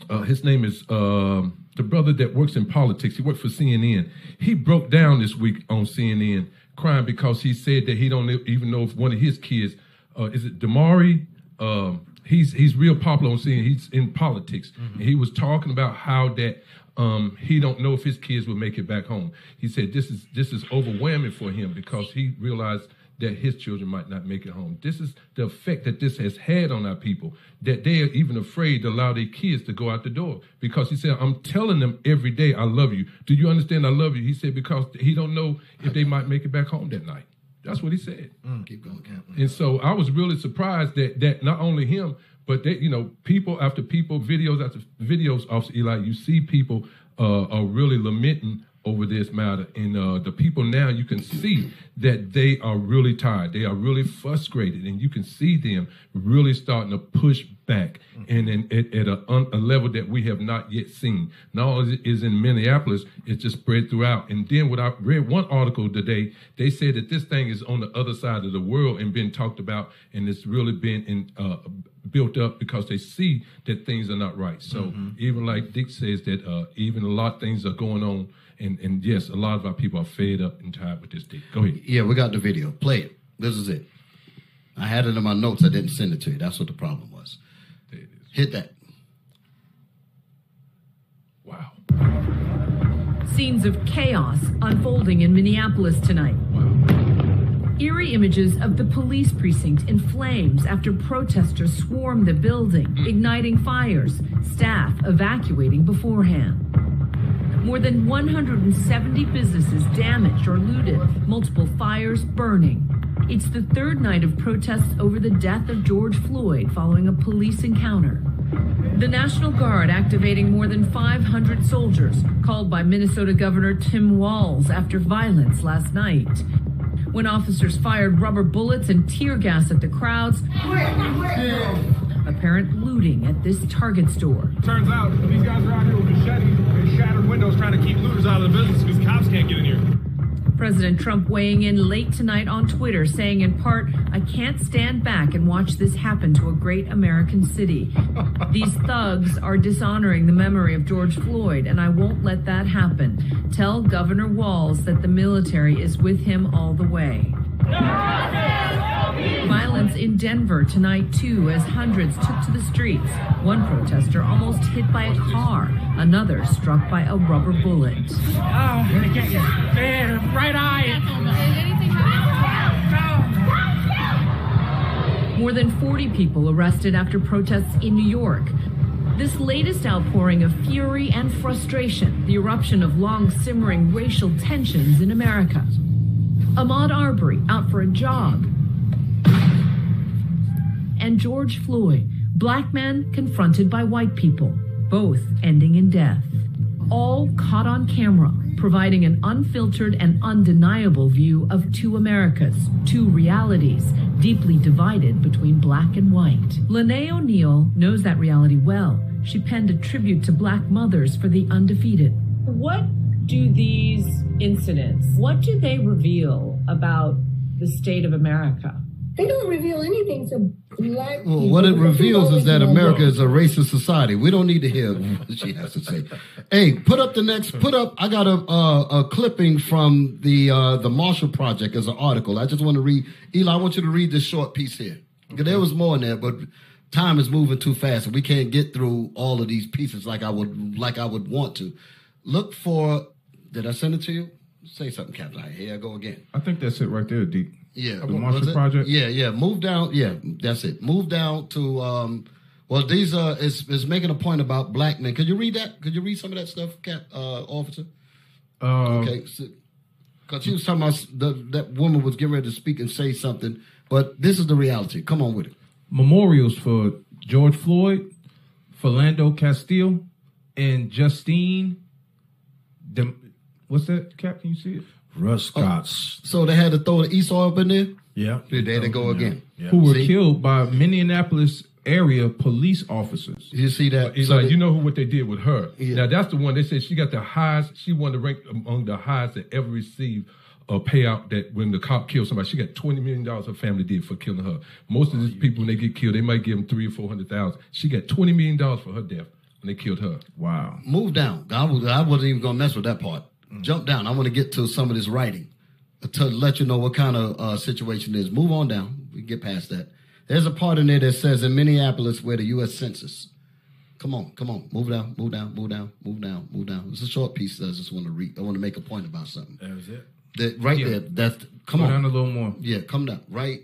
uh, his name is um, the brother that works in politics. He worked for CNN. He broke down this week on CNN crying because he said that he don't even know if one of his kids uh, is it Damari. Um, he's he's real popular on CNN. He's in politics. And he was talking about how that um, he don't know if his kids will make it back home. He said this is this is overwhelming for him because he realized that his children might not make it home. This is the effect that this has had on our people, that they are even afraid to allow their kids to go out the door. Because he said, I'm telling them every day, I love you. Do you understand I love you? He said, because he don't know if they might make it back home that night. That's what he said. Keep going, Captain. And so I was really surprised that that not only him, but that you know, people after people, videos after videos, Officer Eli, you see people uh, are really lamenting over this matter, and uh, the people now you can see that they are really tired, they are really frustrated, and you can see them really starting to push back, and, and at, at a, un, a level that we have not yet seen. Not only is in Minneapolis, it's just spread throughout. And then what I read one article today, they said that this thing is on the other side of the world and been talked about, and it's really been in. Uh, built up because they see that things are not right. So even like Dick says that uh, even a lot of things are going on, and and yes, a lot of our people are fed up and tired with this. Dick, go ahead. Yeah, we got the video. Play it. This is it. I had it in my notes. I didn't send it to you. That's what the problem was. Hit that. Wow. Scenes of chaos unfolding in Minneapolis tonight. Wow. Eerie images of the police precinct in flames after protesters swarmed the building, mm. igniting fires, staff evacuating beforehand. More than 170 businesses damaged or looted, multiple fires burning. It's the third night of protests over the death of George Floyd following a police encounter. The National Guard activating more than 500 soldiers, called by Minnesota Governor Tim Walz after violence last night. When officers fired rubber bullets and tear gas at the crowds, apparent looting at this Target store. Turns out these guys are out here with machetes and shattered windows trying to keep looters out of the business because cops can't get in here. President Trump weighing in late tonight on Twitter, saying in part, I can't stand back and watch this happen to a great American city. These thugs are dishonoring the memory of George Floyd, and I won't let that happen. Tell Governor Walz that the military is with him all the way. Violence in Denver tonight, too, as hundreds took to the streets. One protester almost hit by a car, another struck by a rubber bullet. Oh, gonna get you. Man, right eye. More than 40 people arrested after protests in New York. This latest outpouring of fury and frustration, the eruption of long simmering racial tensions in America. Ahmaud Arbery out for a jog. And George Floyd, black man confronted by white people, both ending in death. All caught on camera, providing an unfiltered and undeniable view of two Americas, two realities, deeply divided between black and white. Lonnae O'Neal knows that reality well. She penned a tribute to black mothers for the undefeated. What do these incidents, what do they reveal about the state of America? They don't reveal anything to black people. Well, what it reveals is that America is a racist society. We don't need to hear what she has to say. Hey, put up the next. Put up. I got a a, a clipping from the uh, the Marshall Project as an article. I just want to read. Eli, I want you to read this short piece here. 'Cause There was more in there, but time is moving too fast, and we can't get through all of these pieces like I would like I would want to. Look for. Did I send it to you? Say something, Captain. Here I go again. I think that's it right there, Deep. Yeah, the Marshall? Project. Yeah, yeah. Move down. Yeah, that's it. Move down to. um Well, these are is is making a point about black men. Could you read that? Could you read some of that stuff, Cap uh, Officer? Uh, okay, because she was talking about the, that woman was getting ready to speak and say something, but this is the reality. Come on with it. memorials for George Floyd, Philando Castile, and Justine. Dem- What's that, Cap? Can you see it? Russ oh, Scott's. So they had to throw the Esau up in there. Yeah, there they go again. Who were See? killed by Minneapolis area police officers. You see that? It's So like they- you know who what they did with her. Now that's the one they said she got the highest. She won the rank among the highest that ever received a payout. That when the cop killed somebody, she got twenty million dollars. Her family did for killing her. Most of these people when they get killed, they might give them three or four hundred thousand. She got twenty million dollars for her death when they killed her. Wow. Move down. I, was, I wasn't even going to mess with that part. Jump down. I want to get to some of this writing to let you know what kind of uh, situation it is. Move on down. We can get past that. There's a part in there that says in Minneapolis where the U.S. Census. Come on, come on, move down, move down, move down, move down, move down. It's a short piece. I just want to read. I want to make a point about something. That was it. That right Yeah. there. That's come Go on. down a little more. Yeah, come down. Right,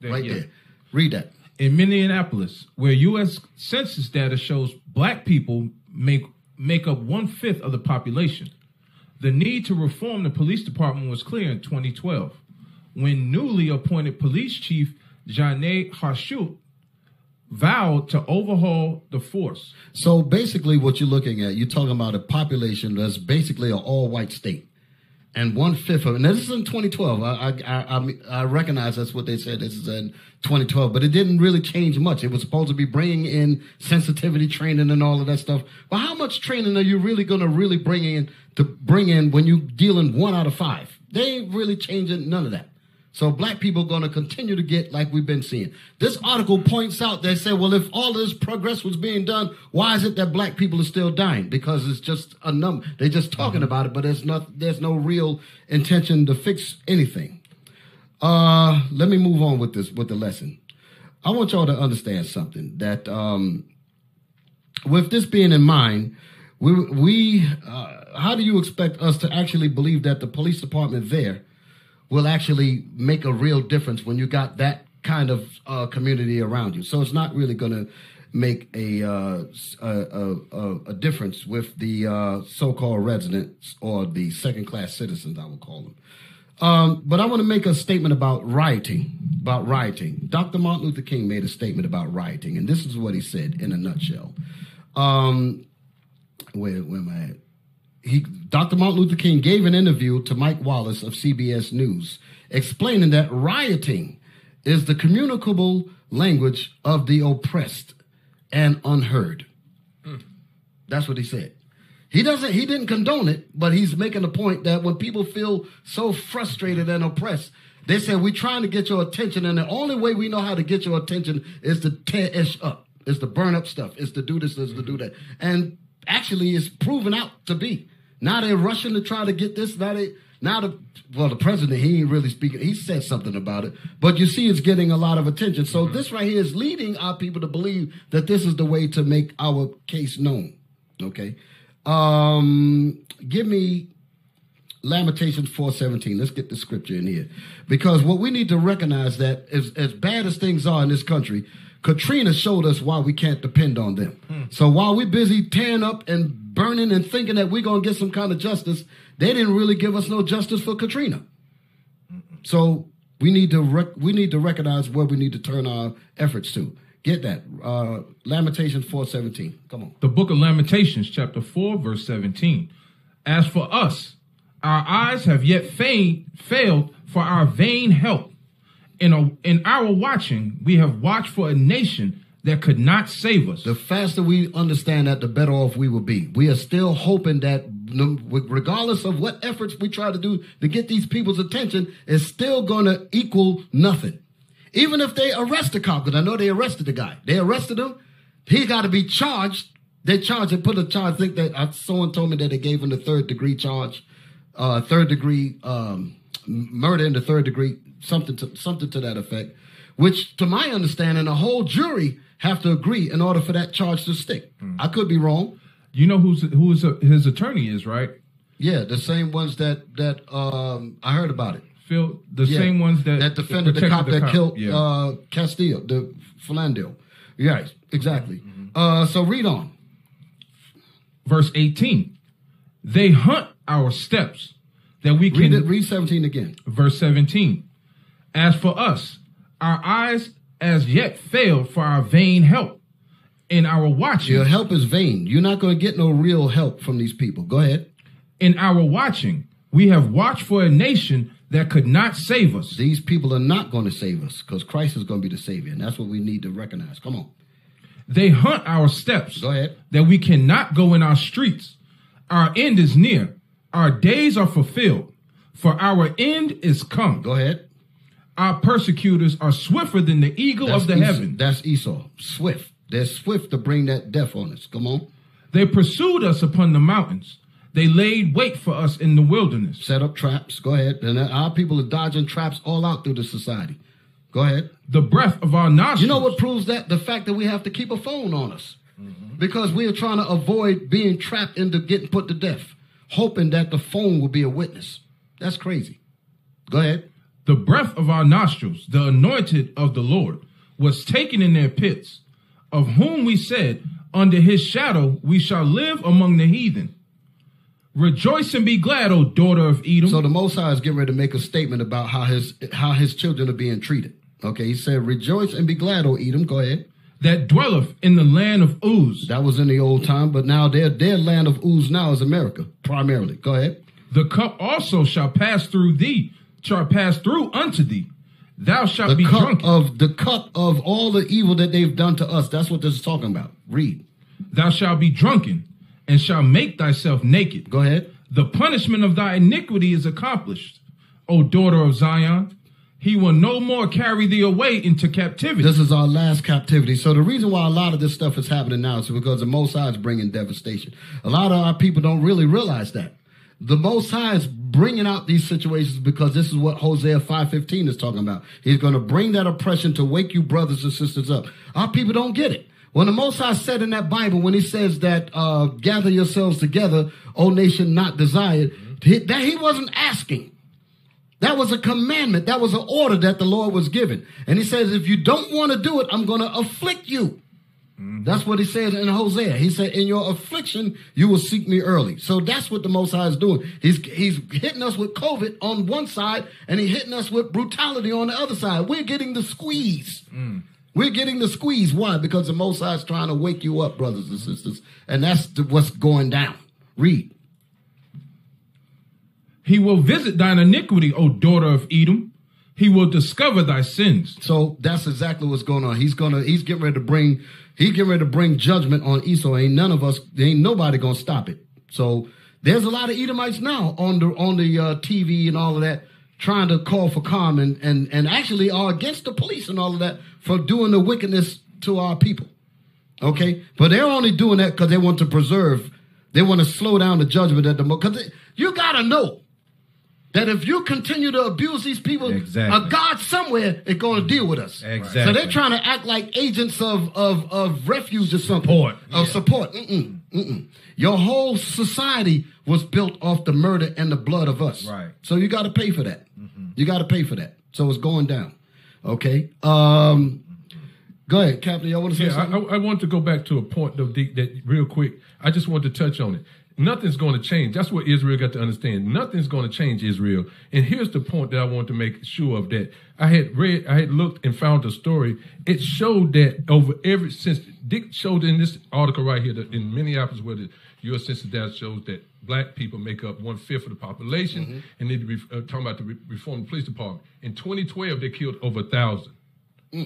There, right yeah. there. Read that. in Minneapolis, where U.S. Census data shows black people make make up one fifth of the population. The need to reform the police department was clear in 2012, when newly appointed police chief Janeé Harteau vowed to overhaul the force. So basically, what you're looking at, you're talking about a population that's basically an all-white state, and one fifth of, and this is in 2012. I I, I I I recognize that's what they said. This is in 2012, but it didn't really change much. It was supposed to be bringing in sensitivity training and all of that stuff. But how much training are you really going to really bring in to bring in when you're dealing one out of five? They ain't really changing none of that. So black people are going to continue to get like we've been seeing. This article points out, they say, well, if all this progress was being done, why is it that black people are still dying? Because it's just a number. They're just talking about it, but there's not, there's no real intention to fix anything. Uh, let me move on with this with the lesson. I want y'all to understand something that um, with this being in mind, we we uh, how do you expect us to actually believe that the police department there will actually make a real difference when you got that kind of uh, community around you? So it's not really going to make a, uh, a, a, a difference with the uh, so-called residents or the second-class citizens, I would call them. Um, but I want to make a statement about rioting. About rioting. Dr. Martin Luther King made a statement about rioting, and this is what he said in a nutshell. Um, where, where am I at? He, Dr. Martin Luther King gave an interview to Mike Wallace of CBS News, explaining that rioting is the communicable language of the oppressed and unheard. Hmm. That's what he said. He doesn't he didn't condone it, but he's making the point that when people feel so frustrated and oppressed, they say we're trying to get your attention, and the only way we know how to get your attention is to tear ish up, is to burn up stuff, is to do this, is to do mm-hmm. that. And actually it's proven out to be. Now they're rushing to try to get this, now they now the well, the president, he ain't really speaking. He said something about it, but you see, it's getting a lot of attention. So this right here is leading our people to believe that this is the way to make our case known. Okay, um, give me Lamentations four seventeen. Let's get the scripture in here, because what we need to recognize that as as bad as things are in this country, Katrina showed us why we can't depend on them. So while we're busy tearing up and burning and thinking that we're gonna get some kind of justice, they didn't really give us no justice for Katrina. So we need to rec- we need to recognize where we need to turn our efforts to. Get that. Uh, Lamentations four seventeen. Come on. The book of Lamentations, chapter 4, verse 17. As for us, our eyes have yet fa- failed for our vain help. In, a, in our watching, we have watched for a nation that could not save us. The faster we understand that, the better off we will be. We are still hoping that, regardless of what efforts we try to do to get these people's attention, is still going to equal nothing. Even if they arrest the cop, because I know they arrested the guy. They arrested him. He got to be charged. They charged and put a charge. I think that someone told me that they gave him the third degree charge, uh, third degree um, murder in the third degree, something to something to that effect. Which, to my understanding, the whole jury have to agree in order for that charge to stick. I could be wrong. You know who's who's his attorney is, right? Yeah, the same ones that that um, I heard about it. Phil, the Yeah, same ones that that defended the cop the that cop, killed yeah. uh, Castillo, the Philandel. Yes, exactly. Mm-hmm. Uh, so read on. Verse 18. They hunt our steps that we can Read it. Read seventeen again. Verse 17. As for us, our eyes as yet failed for our vain help. In our watching, Your help is vain. You're not going to get no real help from these people. Go ahead. in our watching, we have watched for a nation that could not save us. These people are not going to save us because Christ is going to be the savior, and that's what we need to recognize. Come on. They hunt our steps Go ahead. that we cannot go in our streets. Our end is near. Our days are fulfilled, for our end is come. Go ahead. Our persecutors are swifter than the eagle That's of the Esau. heaven. That's Esau. Swift. They're swift to bring that death on us. Come on. They pursued us upon the mountains. They laid wait for us in the wilderness. Set up traps. Go ahead. And uh, our people are dodging traps all out through the society. Go ahead. The breath of our nostrils. You know what proves that? The fact that we have to keep a phone on us. Mm-hmm. Because we are trying to avoid being trapped into getting put to death, hoping that the phone will be a witness. That's crazy. Go ahead. The breath of our nostrils, the anointed of the Lord, was taken in their pits, of whom we said, Under his shadow we shall live among the heathen. Rejoice and be glad, O daughter of Edom. So the Most High is getting ready to make a statement about how his how his children are being treated. Okay, he said, "Rejoice and be glad, O Edom." Go ahead. that dwelleth in the land of Uz. That was in the old time, but now their their land of Uz now is America primarily. Go ahead. The cup also shall pass through thee, shall pass through unto thee. Thou shalt The be cup drunken. of the cup of all the evil that they've done to us. That's what this is talking about. Read. Thou shalt be drunken, and shalt make thyself naked. Go ahead. The punishment of thy iniquity is accomplished, O daughter of Zion. He will no more carry thee away into captivity. This is our last captivity. So the reason why a lot of this stuff is happening now is because the Most High is bringing devastation. A lot of our people don't really realize that. The Most High is bringing out these situations because this is what Hosea 5.15 is talking about. He's going to bring that oppression to wake you brothers and sisters up. Our people don't get it. When the Most High said in that Bible, when he says that, uh, gather yourselves together, O nation not desired, he, that he wasn't asking. That was a commandment. That was an order that the Lord was given. And he says, if you don't want to do it, I'm going to afflict you. Mm-hmm. That's what he says in Hosea. He said, in your affliction, you will seek me early. So that's what the Most High is doing. He's, he's hitting us with COVID on one side and he's hitting us with brutality on the other side. We're getting the squeeze. Mm. We're getting the squeeze. Why? Because the Most High is trying to wake you up, brothers and sisters. And that's the, what's going down. Read. He will visit thine iniquity, O daughter of Edom. He will discover thy sins. So that's exactly what's going on. He's gonna he's getting ready to bring he's getting ready to bring judgment on Esau. Ain't none of us ain't nobody gonna stop it. So there's a lot of Edomites now on the on the uh, TV and all of that trying to call for calm and, and and actually are against the police and all of that for doing the wickedness to our people. Okay, but they're only doing that because they want to preserve. They want to slow down the judgment at the moment. because you gotta know that if you continue to abuse these people, Exactly. a God somewhere is going to deal with us. Exactly. So they're trying to act like agents of of of refuge or something. Support. Of support. Mm-mm, mm-mm. Your whole society was built off the murder and the blood of us. Right. So you got to pay for that. You got to pay for that. So it's going down. Okay. Um. Go ahead, Captain. Y'all want to say Yeah, I, something? I, I want to go back to a point though, Deke, that real quick. I just want to touch on it. Nothing's going to change. That's what Israel got to understand. Nothing's going to change Israel. And here's the point that I want to make sure of that. I had read, I had looked and found a story. It showed that over every since Dick showed in this article right here that in Minneapolis, where the U.S. Census data shows that black people make up one fifth of the population, and they re- uh, talking about the re- reform the police department. In 2012, they killed over a thousand.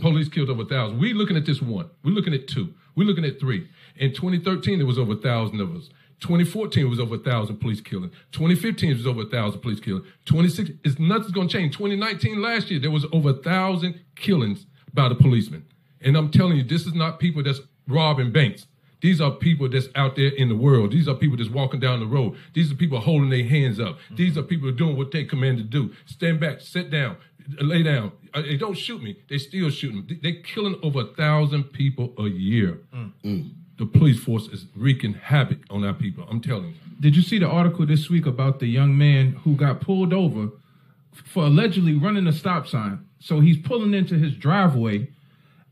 Police killed over a thousand. We're looking at this one. We're looking at two. We're looking at three. In 2013, there was over a thousand of us. 2014 was over a thousand police killing. 2015 was over a thousand police killing. 26 is nothing's going to change. 2019 last year there was over a thousand killings by the policemen. And I'm telling you, this is not people that's robbing banks. These are people that's out there in the world. These are people that's walking down the road. These are people holding their hands up. Mm-hmm. These are people doing what they commanded to do. Stand back, sit down, lay down. Uh, They don't shoot me. They still shooting. They- They're killing over a thousand people a year. Mm. Mm. The police force is wreaking havoc on our people. I'm telling you. Did you see the article this week about the young man who got pulled over for allegedly running a stop sign? So he's pulling into his driveway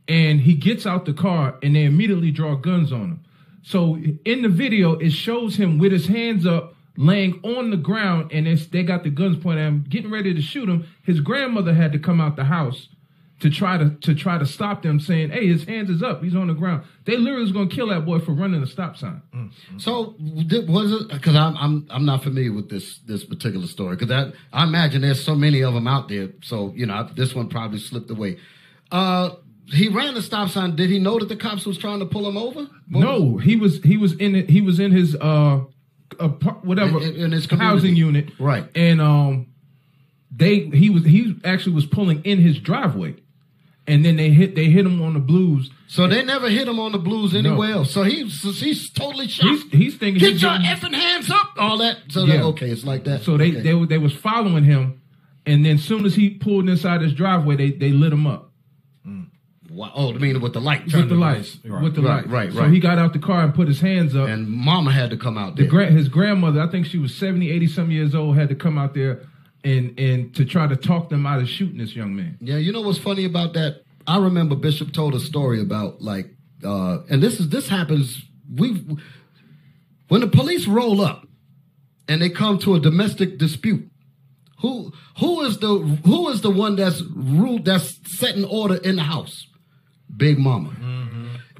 and he gets out the car and they immediately draw guns on him. So in the video, it shows him with his hands up, laying on the ground, and they got the guns pointed at him, getting ready to shoot him. His grandmother had to come out the house to try to to try to stop them, saying, "Hey, his hands is up. He's on the ground." They literally was gonna kill that boy for running a stop sign. So did- was it because I'm I'm I'm not familiar with this this particular story because I I imagine there's so many of them out there. So you know this one probably slipped away. Uh, he ran the stop sign. Did he know that the cops was trying to pull him over? What no, he was he was in it. He was in his uh, apart- whatever In- in his community. housing unit, Right. And um, they he was he actually was pulling in his driveway, and then they hit they hit him on the blues. So they never hit him on the blues No. anywhere else. So he's he's totally shocked. He's, he's thinking Get he's your getting- effing hands up! All that. So Yeah. okay, it's like that. So they Okay. they were- they was following him, and then soon as he pulled inside his driveway, they they lit him up. Mm. Wow. Oh, I mean with the light. with the lights, Right. with the right, lights. Right, right. So he got out the car and put his hands up. and Mama had to come out The there. gra- his grandmother, I think she was 70, 80 some years old, had to come out there and and to try to talk them out of shooting this young man. Yeah, you know what's funny about that? I remember Bishop told a story about like, uh, and this is this happens. We when the police roll up and they come to a domestic dispute. Who who is the who is the one that's ruled that's setting order in the house? Big Mama.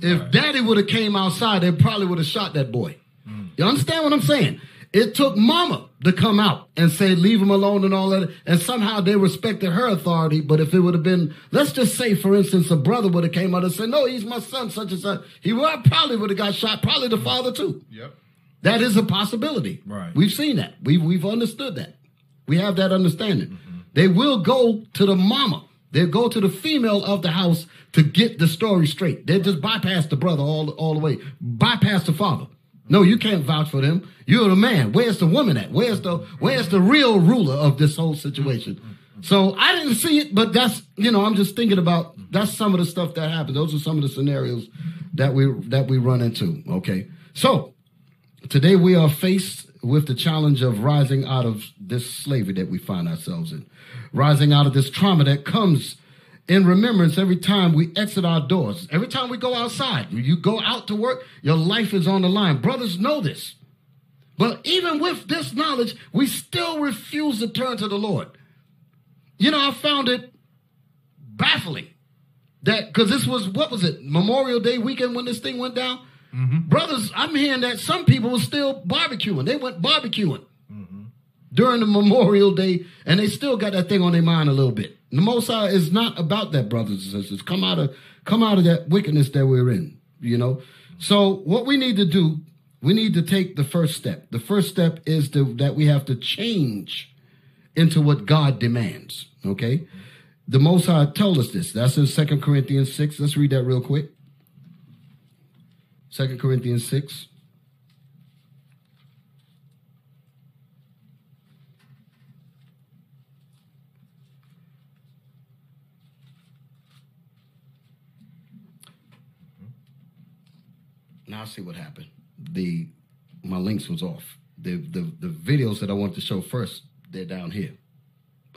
If Daddy would have came outside, they probably would have shot that boy. You understand what I'm saying? It took Mama to come out and say leave him alone and all that, and somehow they respected her authority. But if it would have been, let's just say, for instance, a brother would have came out and said, "No, he's my son," such and such, he would probably would have got shot. Probably the father too. Yep. That is a possibility. Right. We've seen that. We've we've understood that. We have that understanding. They will go to the mama. They'll go to the female of the house to get the story straight. They just bypass the brother all all the way, bypass the father. No, you can't vouch for them. You're the man. Where's the woman at? Where's the where's the real ruler of this whole situation? So I didn't see it, but that's you know I'm just thinking about that's some of the stuff that happened. Those are some of the scenarios that we that we run into. Okay, so today we are faced with the challenge of rising out of this slavery that we find ourselves in, rising out of this trauma that comes in remembrance every time we exit our doors, every time we go outside. You go out to work, your life is on the line. Brothers know this. But even with this knowledge, we still refuse to turn to the Lord. You know, I found it baffling that because this was what was it Memorial Day weekend when this thing went down. Mm-hmm. Brothers, I'm hearing that some people were still barbecuing. They went barbecuing mm-hmm. during the Memorial Day, and they still got that thing on their mind a little bit. The Most High is not about that, brothers and sisters. Come out of come out of that wickedness that we're in. You know. So what we need to do, we need to take the first step. The first step is to, that we have to change into what God demands. Okay. The Most High told us this. That's in Second Corinthians 6. Let's read that real quick. Second Corinthians 6. Now I see what happened. The my links was off. The the the videos that I wanted to show first, they're down here.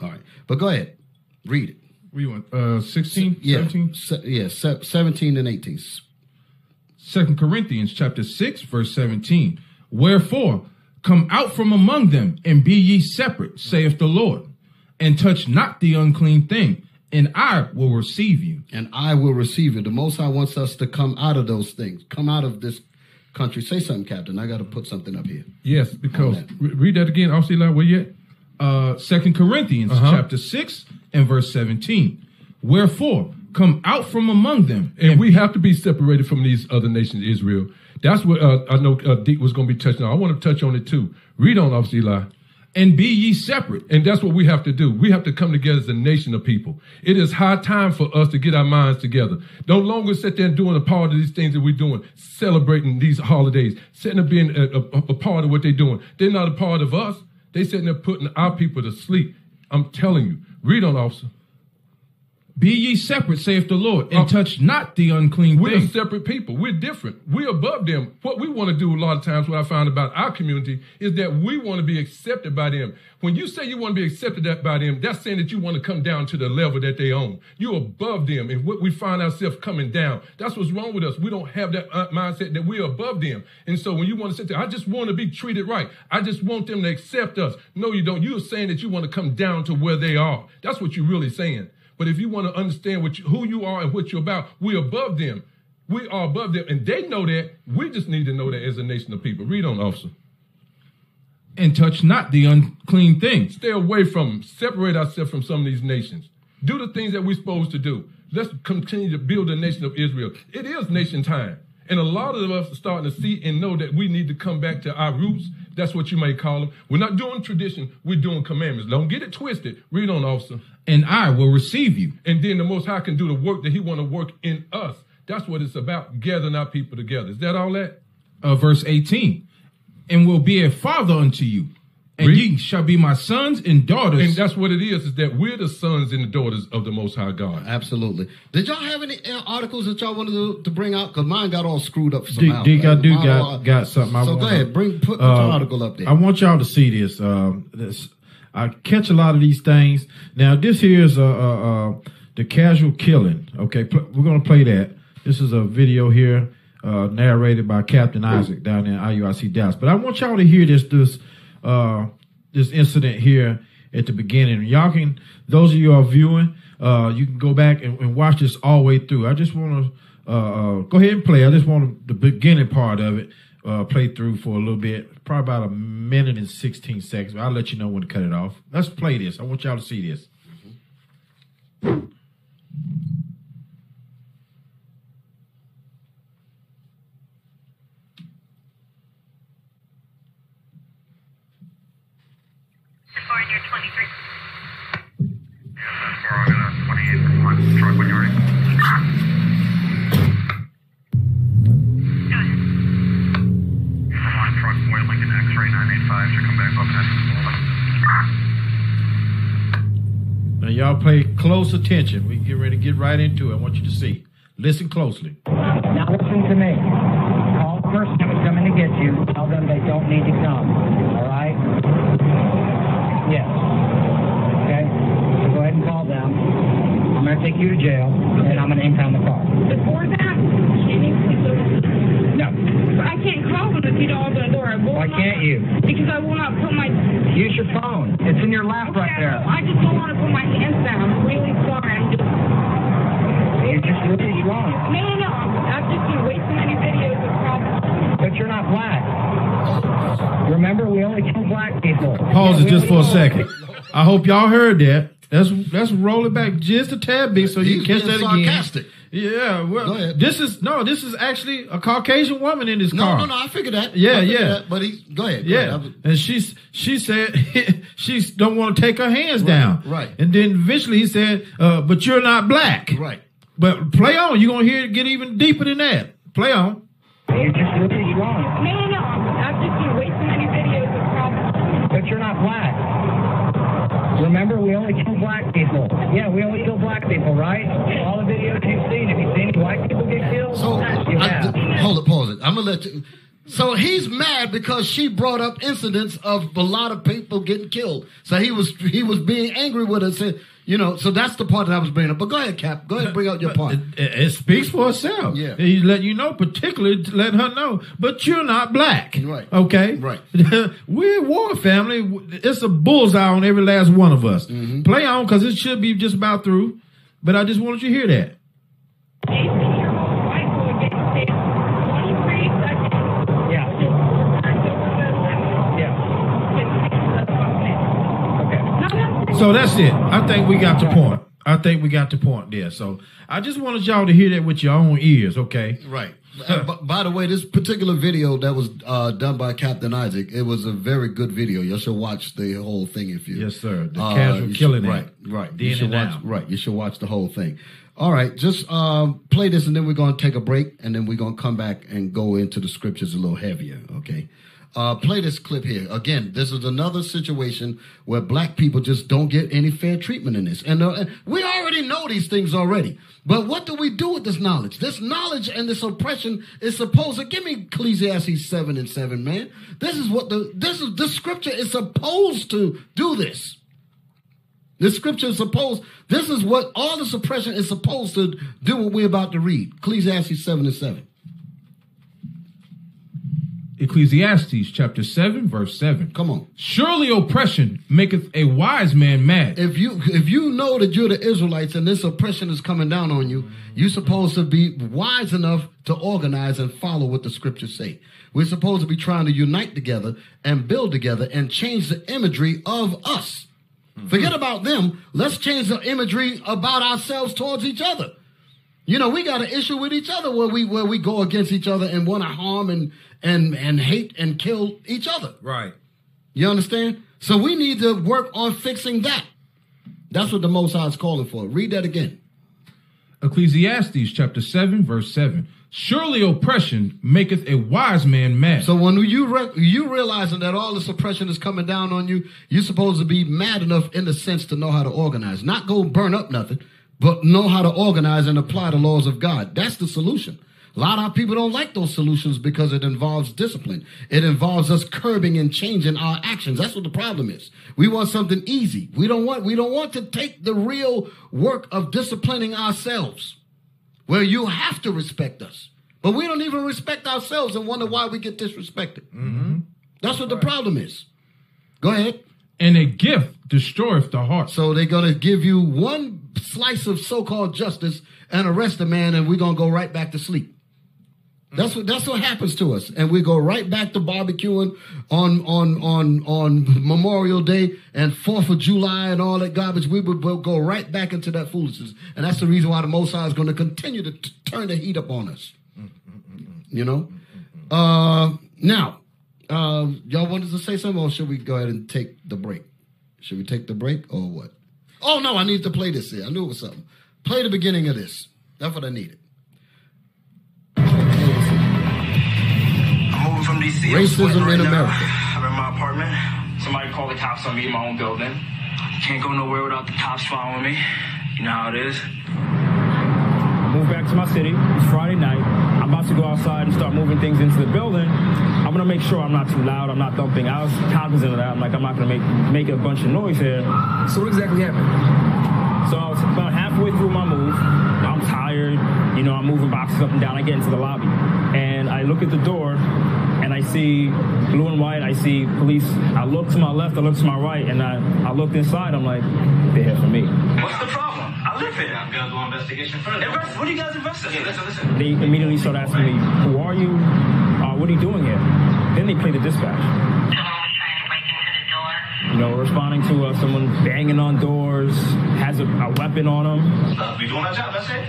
All right. But go ahead. Read it. What do you want? Uh, 16, Yeah. 17? Se- yeah, se- 17 and 18. Second Corinthians chapter 6, verse 17. Wherefore, come out from among them and be ye separate, saith the Lord, and touch not the unclean thing, and I will receive you. And I will receive it. The Most High wants us to come out of those things, come out of this country. Say something, Captain. I got to put something up here. Yes, because that. re- read that again. I'll see like where you? Uh, Second Corinthians Uh-huh. chapter 6 and verse 17. Wherefore, come out from among them. And we have to be separated from these other nations, Israel. That's what uh, I know uh, Deke was going to be touching on. I want to touch on it too. Read on, Officer Eli. And be ye separate. And that's what we have to do. We have to come together as a nation of people. It is high time for us to get our minds together. No longer sit there doing a part of these things that we're doing, celebrating these holidays, sitting there being a, a, a part of what they're doing. They're not a part of us. They're sitting there putting our people to sleep. I'm telling you. Read on, officer. Be ye separate, saith the Lord, and touch not the unclean We're thing. separate people. We're different. We're above them. What we want to do a lot of times, what I found about our community, is that we want to be accepted by them. When you say you want to be accepted by them, that's saying that you want to come down to the level that they own. You're above them. And what we find ourselves coming down, that's what's wrong with us. We don't have that uh, mindset that we're above them. And so when you want to sit there, I just want to be treated right. I just want them to accept us. No, you don't. You're saying that you want to come down to where they are. That's what you're really saying. But if you want to understand what you, who you are and what you're about, we're above them. We are above them, and they know that. We just need to know that as a nation of people. Read on, officer. And touch not the unclean thing. Stay away from them. Separate ourselves from some of these nations. Do the things that we're supposed to do. Let's continue to build the nation of Israel. It is nation time. And a lot of us are starting to see and know that we need to come back to our roots. That's what you may call them. We're not doing tradition, we're doing commandments. Don't get it twisted. Read on, officer. And I will receive you. And then the Most High can do the work that He want to work in us. That's what it's about, gathering our people together. Is that all that? Uh, verse 18. And will be a father unto you, and Read. ye shall be my sons and daughters. And that's what it is, is that we're the sons and the daughters of the Most High God. Absolutely. Did y'all have any uh, articles that y'all wanted to, to bring out? Because mine got all screwed up Deke, somehow. Deke, I do Mine got got something. I So go wanna- ahead, bring put, put uh, your article up there. I want y'all to see this. Um, this I catch a lot of these things. Now, this here is uh, uh, uh, the casual killing. Okay, pl- we're gonna play that. This is a video here uh, narrated by Captain Isaac down in IUIC Dallas. But I want y'all to hear this this uh, this incident here at the beginning. Y'all can those of you are viewing, uh, you can go back and, and watch this all the way through. I just want to uh, uh, go ahead and play. I just want the beginning part of it uh, play through for a little bit, probably about a minute and 16 seconds. I'll let you know when to cut it off. Let's play this. I want y'all to see this. 23. Yeah, Foreign 28. One, Troy, when you're ready. Lincoln X-ray 985, should come back up Now y'all pay close attention. We get ready to get right into it. I want you to see. Listen closely. Now listen to me. Call the person who's coming to get you. Tell them they don't need to come. All right? Yes. Going to take you to jail, and I'm going to impound the car. Before that, she needs to go. No. I can't call them if you don't open the door. Why can't you? Because I will not put my. Use your phone. It's in your lap right there. I just don't want to put my hands down. I'm really sorry. I'm just. You're just really wrong. No, no, no. I've just seen way too many videos of problems. But you're not black. Remember, we only kill black people. Pause Yeah, it just for a second. I hope y'all heard that. Let's let's roll it back just a tad bit so you He's can catch being that again. sarcastic. Yeah, well, Go ahead. this is no, this is actually a Caucasian woman in this No, car. no, no. I figured that. Yeah, figured yeah. that, but he, go ahead. go Yeah, was- and she's she said she don't want to take her hands down. right. And then eventually he said, uh, "But you're not black." Right. But play on. You're gonna hear it get even deeper than that. Play on. You're just really wrong. No, no, no. I've just seen way too many videos of problems. But you're not black. Remember, we only kill black people. Yeah, we only kill black people, right? All the videos you've seen, have you seen any white people get killed? So you I, have. hold it, pause it. I'm gonna let you. So he's mad because she brought up incidents of a lot of people getting killed. So he was he was being angry with her. Said, you know, so that's the part that I was bringing up. But go ahead, Cap. Go ahead and bring out your part. It, it speaks for itself. Yeah. He's letting you know, particularly to let her know, but you're not black. Right. Okay. Right. We're war family. It's a bullseye on every last one of us. Mm-hmm. Play on because it should be just about through. But I just wanted you to hear that. So that's it. I think we got the point. I think we got the point there. So I just wanted y'all to hear that with your own ears, okay? Right. Uh, b- by the way, this particular video that was uh, done by Captain Isaac, it was a very good video. You should watch the whole thing if you. Yes, sir. The Uh, casual you should- killing Right, right. You should watch. now. Right, you should watch the whole thing. All right, just um, play this, and then we're gonna take a break, and then we're gonna come back and go into the scriptures a little heavier. Okay. Uh, play this clip here again. This is another situation where black people just don't get any fair treatment in this, and, uh, and we already know these things already. But what do we do with this knowledge? This knowledge and this oppression is supposed to give me Ecclesiastes seven and seven, man. This is what the this is this scripture is supposed to do this. The scripture is supposed, this is what all the suppression is supposed to do what we're about to read. Ecclesiastes 7 and 7. Ecclesiastes chapter 7, verse 7. Come on. Surely oppression maketh a wise man mad. If you if you know that you're the Israelites and this oppression is coming down on you, you're supposed to be wise enough to organize and follow what the scriptures say. We're supposed to be trying to unite together and build together and change the imagery of us. Forget mm-hmm. about them. Let's change the imagery about ourselves towards each other. You know, we got an issue with each other where we where we go against each other and want to harm and and and hate and kill each other. Right. You understand? So we need to work on fixing that. That's what the Most High is calling for. Read that again. Ecclesiastes chapter 7, verse 7. Surely oppression maketh a wise man mad. So when you re- you realizing that all this oppression is coming down on you, you're supposed to be mad enough in the sense to know how to organize, not go burn up nothing, but know how to organize and apply the laws of God. That's the solution. A lot of people don't like those solutions because it involves discipline. It involves us curbing and changing our actions. That's what the problem is. We want something easy. We don't want we don't want to take the real work of disciplining ourselves where you have to respect us. But we don't even respect ourselves and wonder why we get disrespected. Mm-hmm. That's what the problem is. Go ahead. And a gift destroyeth the heart. So they're going to give you one slice of so-called justice and arrest a man, and we're to go right back to sleep. That's what that's what happens to us, and we go right back to barbecuing on on on on Memorial Day and Fourth of July and all that garbage. We we'll go right back into that foolishness, and that's the reason why the Most High is going to continue to t- turn the heat up on us. You know. Uh, now, uh, y'all wanted to say something, or should we go ahead and take the break? Should we take the break, or what? Oh no, I need to play this here. I knew it was something. Play the beginning of this. That's what I needed. I'm moving from DC. Racism right in now. America. I'm in my apartment. Somebody called the cops on me in my own building. Can't go nowhere without the cops following me. You know how it is. Move back to my city. It's Friday night. I'm about to go outside and start moving things into the building. I'm gonna make sure I'm not too loud. I'm not thumping. I was cognizant of that. I'm like, I'm not gonna make make a bunch of noise here. So what exactly happened? So I was about halfway through my move. I'm tired. You know, I'm moving boxes up and down. I get into the lobby, and I look at the door, and I see blue and white. I see police. I look to my left. I look to my right, and I I looked inside. I'm like, they're here for me. What's the problem? I live here. I'm gonna do investigation further. Invest- what are you guys investigating? Listen, listen. They immediately start asking me, "Who are you? Uh, what are you doing here?" Then they play the dispatch. You know, responding to uh, someone banging on doors, has a, a weapon on them. Uh, we doing our job. That's it.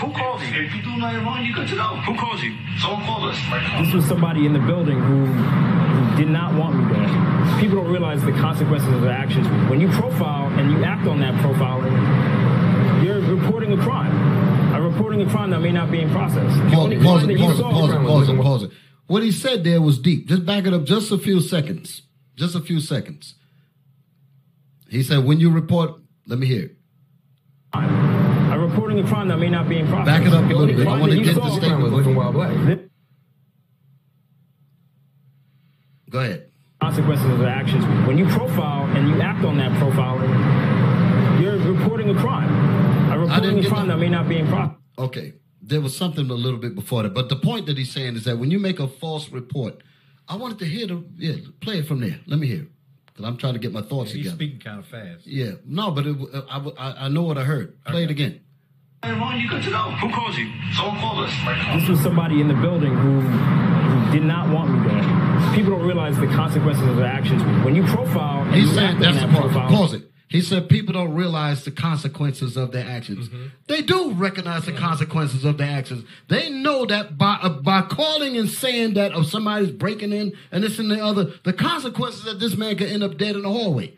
Who called you? If you do nothing wrong, you good to go. Who called you? Someone called us. This was somebody in the building who, who did not want me there. People don't realize the consequences of their actions. When you profile and you act on that profiling, you're reporting a crime. A reporting a crime that may not be in process. Pause it, pause it, pause it, pause it, pause it, pause it. What he said there was deep. Just back it up just a few seconds. Just a few seconds. He said, when you report, let me hear it. A reporting a crime that may not be in process. Back it up a little bit. I want to get the statement. living before- while black. Go ahead. consequences of their actions. When you profile and you act on that profiling, you're reporting a crime. A reporting a get crime that may not be in process. Okay. There was something a little bit before that. But the point that he's saying is that when you make a false report, I wanted to hear the, yeah, play it from there. Let me hear it. Because I'm trying to get my thoughts He's together. speaking kind of fast. Yeah. No, but it, I, I, I know what I heard. Play it again. Nothing wrong, you good to go. Who called you? Someone called us. This was somebody in the building who, who did not want me there. People don't realize the consequences of their actions. When you profile, and He you said, that's the that part. profile, Pause it. He said people don't realize the consequences of their actions. They do recognize the consequences of their actions. They know that by uh, by calling and saying that of somebody's breaking in and this and the other, the consequences that this man could end up dead in the hallway.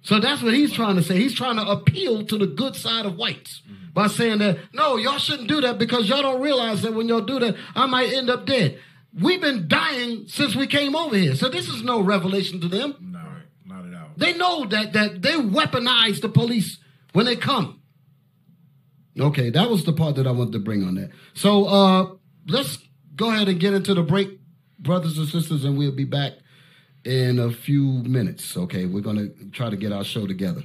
So that's what he's trying to say. He's trying to appeal to the good side of whites by saying that no, y'all shouldn't do that because y'all don't realize that when y'all do that, I might end up dead. We've been dying since we came over here, so this is no revelation to them. No, not at all. They know that that they weaponize the police when they come. Okay, that was the part that I wanted to bring on that. So uh let's go ahead and get into the break, brothers and sisters, and we'll be back in a few minutes. Okay, we're gonna try to get our show together.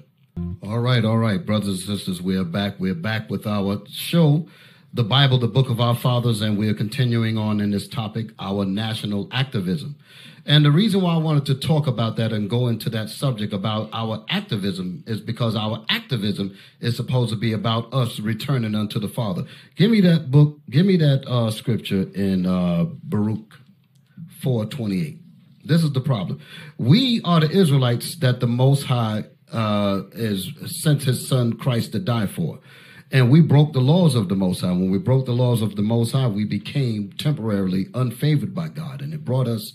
All right, all right, brothers and sisters, we're back. We're back with our show, The Bible, the Book of Our Fathers, and we're continuing on in this topic, our national activism. And the reason why I wanted to talk about that and go into that subject about our activism is because our activism is supposed to be about us returning unto the Father. Give me that book, give me that uh, scripture in uh, Baruch 428. This is the problem. We are the Israelites that the Most High uh, is sent His Son Christ to die for, and we broke the laws of the Most High. When we broke the laws of the Most High, we became temporarily unfavored by God, and it brought us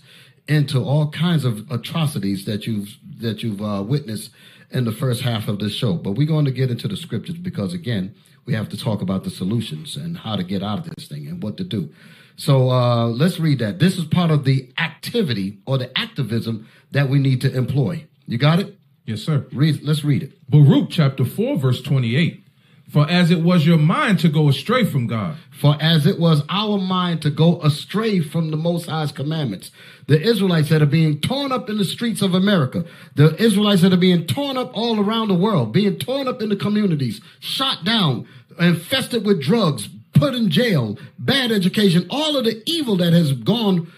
into all kinds of atrocities that you've that you've uh, witnessed in the first half of this show. But we're going to get into the scriptures because again, we have to talk about the solutions and how to get out of this thing and what to do. So uh, let's read that. This is part of the activity or the activism that we need to employ. You got it? Yes, sir. Read. Let's read it. Baruch chapter 4, verse 28. For as it was your mind to go astray from God. For as it was our mind to go astray from the Most High's commandments, the Israelites that are being torn up in the streets of America, the Israelites that are being torn up all around the world, being torn up in the communities, shot down, infested with drugs, put in jail, bad education, all of the evil that has gone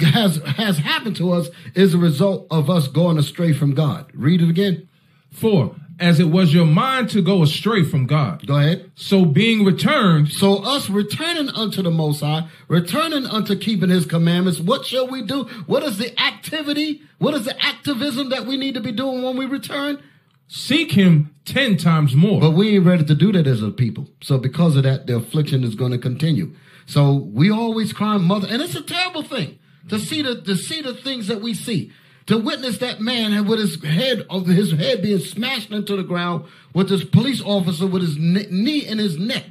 has has happened to us is a result of us going astray from God. Read it again. For as it was your mind to go astray from God. Go ahead. So being returned. So us returning unto the Most High, returning unto keeping His commandments. What shall we do? What is the activity? What is the activism that we need to be doing when we return? Seek Him ten times more. But we ain't ready to do that as a people. So because of that, the affliction is going to continue. So we always cry, mother, and it's a terrible thing to see the to see the things that we see. To witness that man with his head of his head being smashed into the ground with this police officer with his knee in his neck,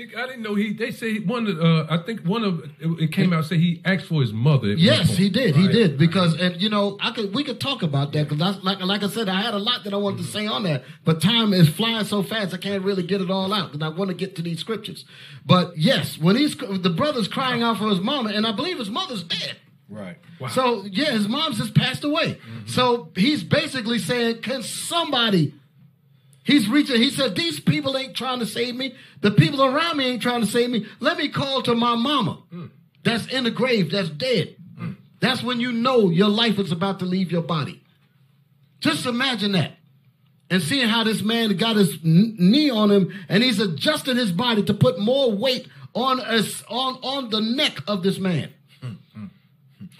I didn't know he. They say one. of Uh, I think one of it, it came out say he asked for his mother. Yes, he did. He did because, and you know, I could we could talk about that because like like I said, I had a lot that I wanted to say on that, but time is flying so fast, I can't really get it all out because I want to get to these scriptures. But yes, when he's the brother's crying out for his mama, and I believe his mother's dead. Right. So yeah, his mom's just passed away. Mm-hmm. So he's basically saying, can somebody? He's reaching. He said, these people ain't trying to save me. The people around me ain't trying to save me. Let me call to my mama. Hmm. That's in the grave. That's dead. Hmm. That's when you know your life is about to leave your body. Just imagine that. And seeing how this man got his kn- knee on him and he's adjusting his body to put more weight on us on, on the neck of this man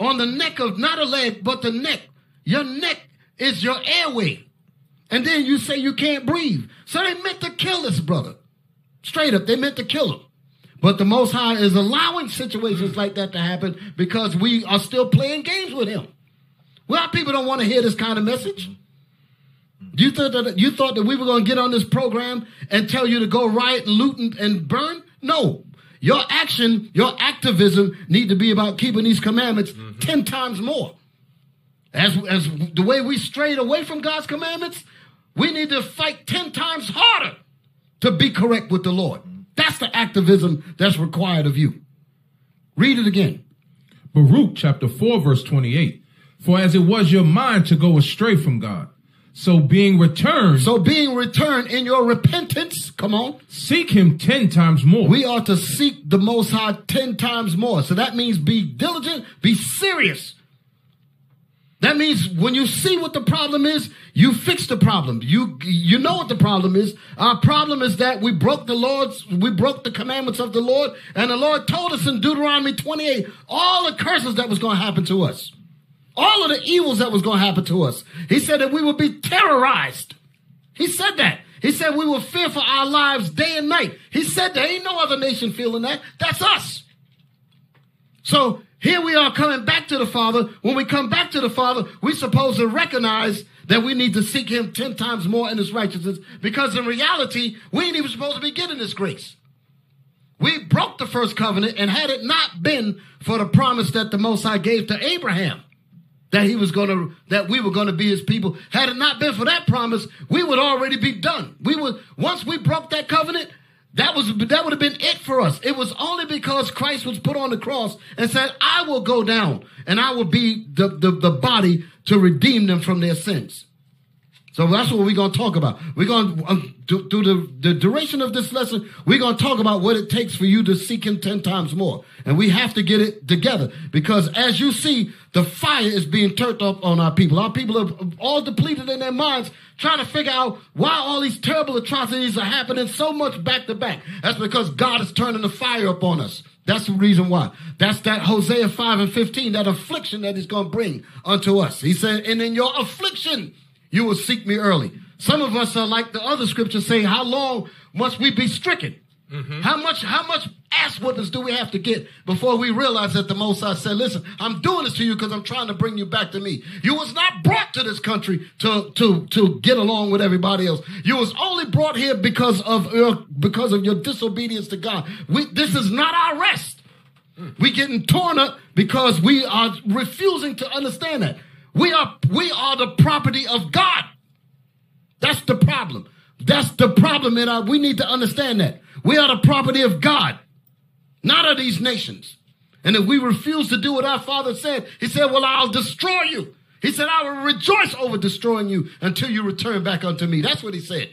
on the neck of not a leg, but the neck. Your neck is your airway. And then you say you can't breathe. So they meant to kill this brother. Straight up, they meant to kill him. But the Most High is allowing situations like that to happen because we are still playing games with him. Well, people don't want to hear this kind of message. You thought that you thought that we were going to get on this program and tell you to go riot loot and burn? No. Your action, your activism need to be about keeping these commandments mm-hmm. 10 times more. As, as the way we strayed away from God's commandments, we need to fight 10 times harder to be correct with the Lord. That's the activism that's required of you. Read it again. Baruch chapter 4, verse 28. For as it was your mind to go astray from God, so being returned. So being returned in your repentance, come on. Seek him 10 times more. We are to seek the Most High 10 times more. So that means be diligent, be serious. That means when you see what the problem is, you fix the problem. You you know what the problem is. Our problem is that we broke the Lord's we broke the commandments of the Lord, and the Lord told us in Deuteronomy 28 all the curses that was going to happen to us. All of the evils that was going to happen to us. He said that we would be terrorized. He said that. He said we will fear for our lives day and night. He said there ain't no other nation feeling that. That's us. So here we are coming back to the Father. When we come back to the Father, we're supposed to recognize that we need to seek Him 10 times more in His righteousness because in reality, we ain't even supposed to be getting this grace. We broke the first covenant, and had it not been for the promise that the Most High gave to Abraham, that he was going to, that we were going to be his people, had it not been for that promise, we would already be done. We would, once we broke that covenant, that was that would have been it for us. It was only because Christ was put on the cross and said, "I will go down and I will be the the, the body to redeem them from their sins." So that's what we're going to talk about. We're going to, um, through the, the duration of this lesson, we're going to talk about what it takes for you to seek Him 10 times more. And we have to get it together because as you see, the fire is being turned up on our people. Our people are all depleted in their minds trying to figure out why all these terrible atrocities are happening so much back to back. That's because God is turning the fire up on us. That's the reason why. That's that Hosea 5 and 15, that affliction that he's going to bring unto us. He said, and in your affliction, you will seek me early. Some of us are like the other scriptures say, how long must we be stricken? Mm-hmm. How much, how much ass whoopings do we have to get before we realize that the Most High said, listen, I'm doing this to you because I'm trying to bring you back to me. You was not brought to this country to, to, to get along with everybody else. You was only brought here because of your, because of your disobedience to God. We, this is not our rest. Mm. We getting torn up because we are refusing to understand that. We are we are the property of God. That's the problem. That's the problem, and we need to understand that. We are the property of God, not of these nations. And if we refuse to do what our Father said, He said, Well, I'll destroy you. He said, I will rejoice over destroying you until you return back unto me. That's what He said.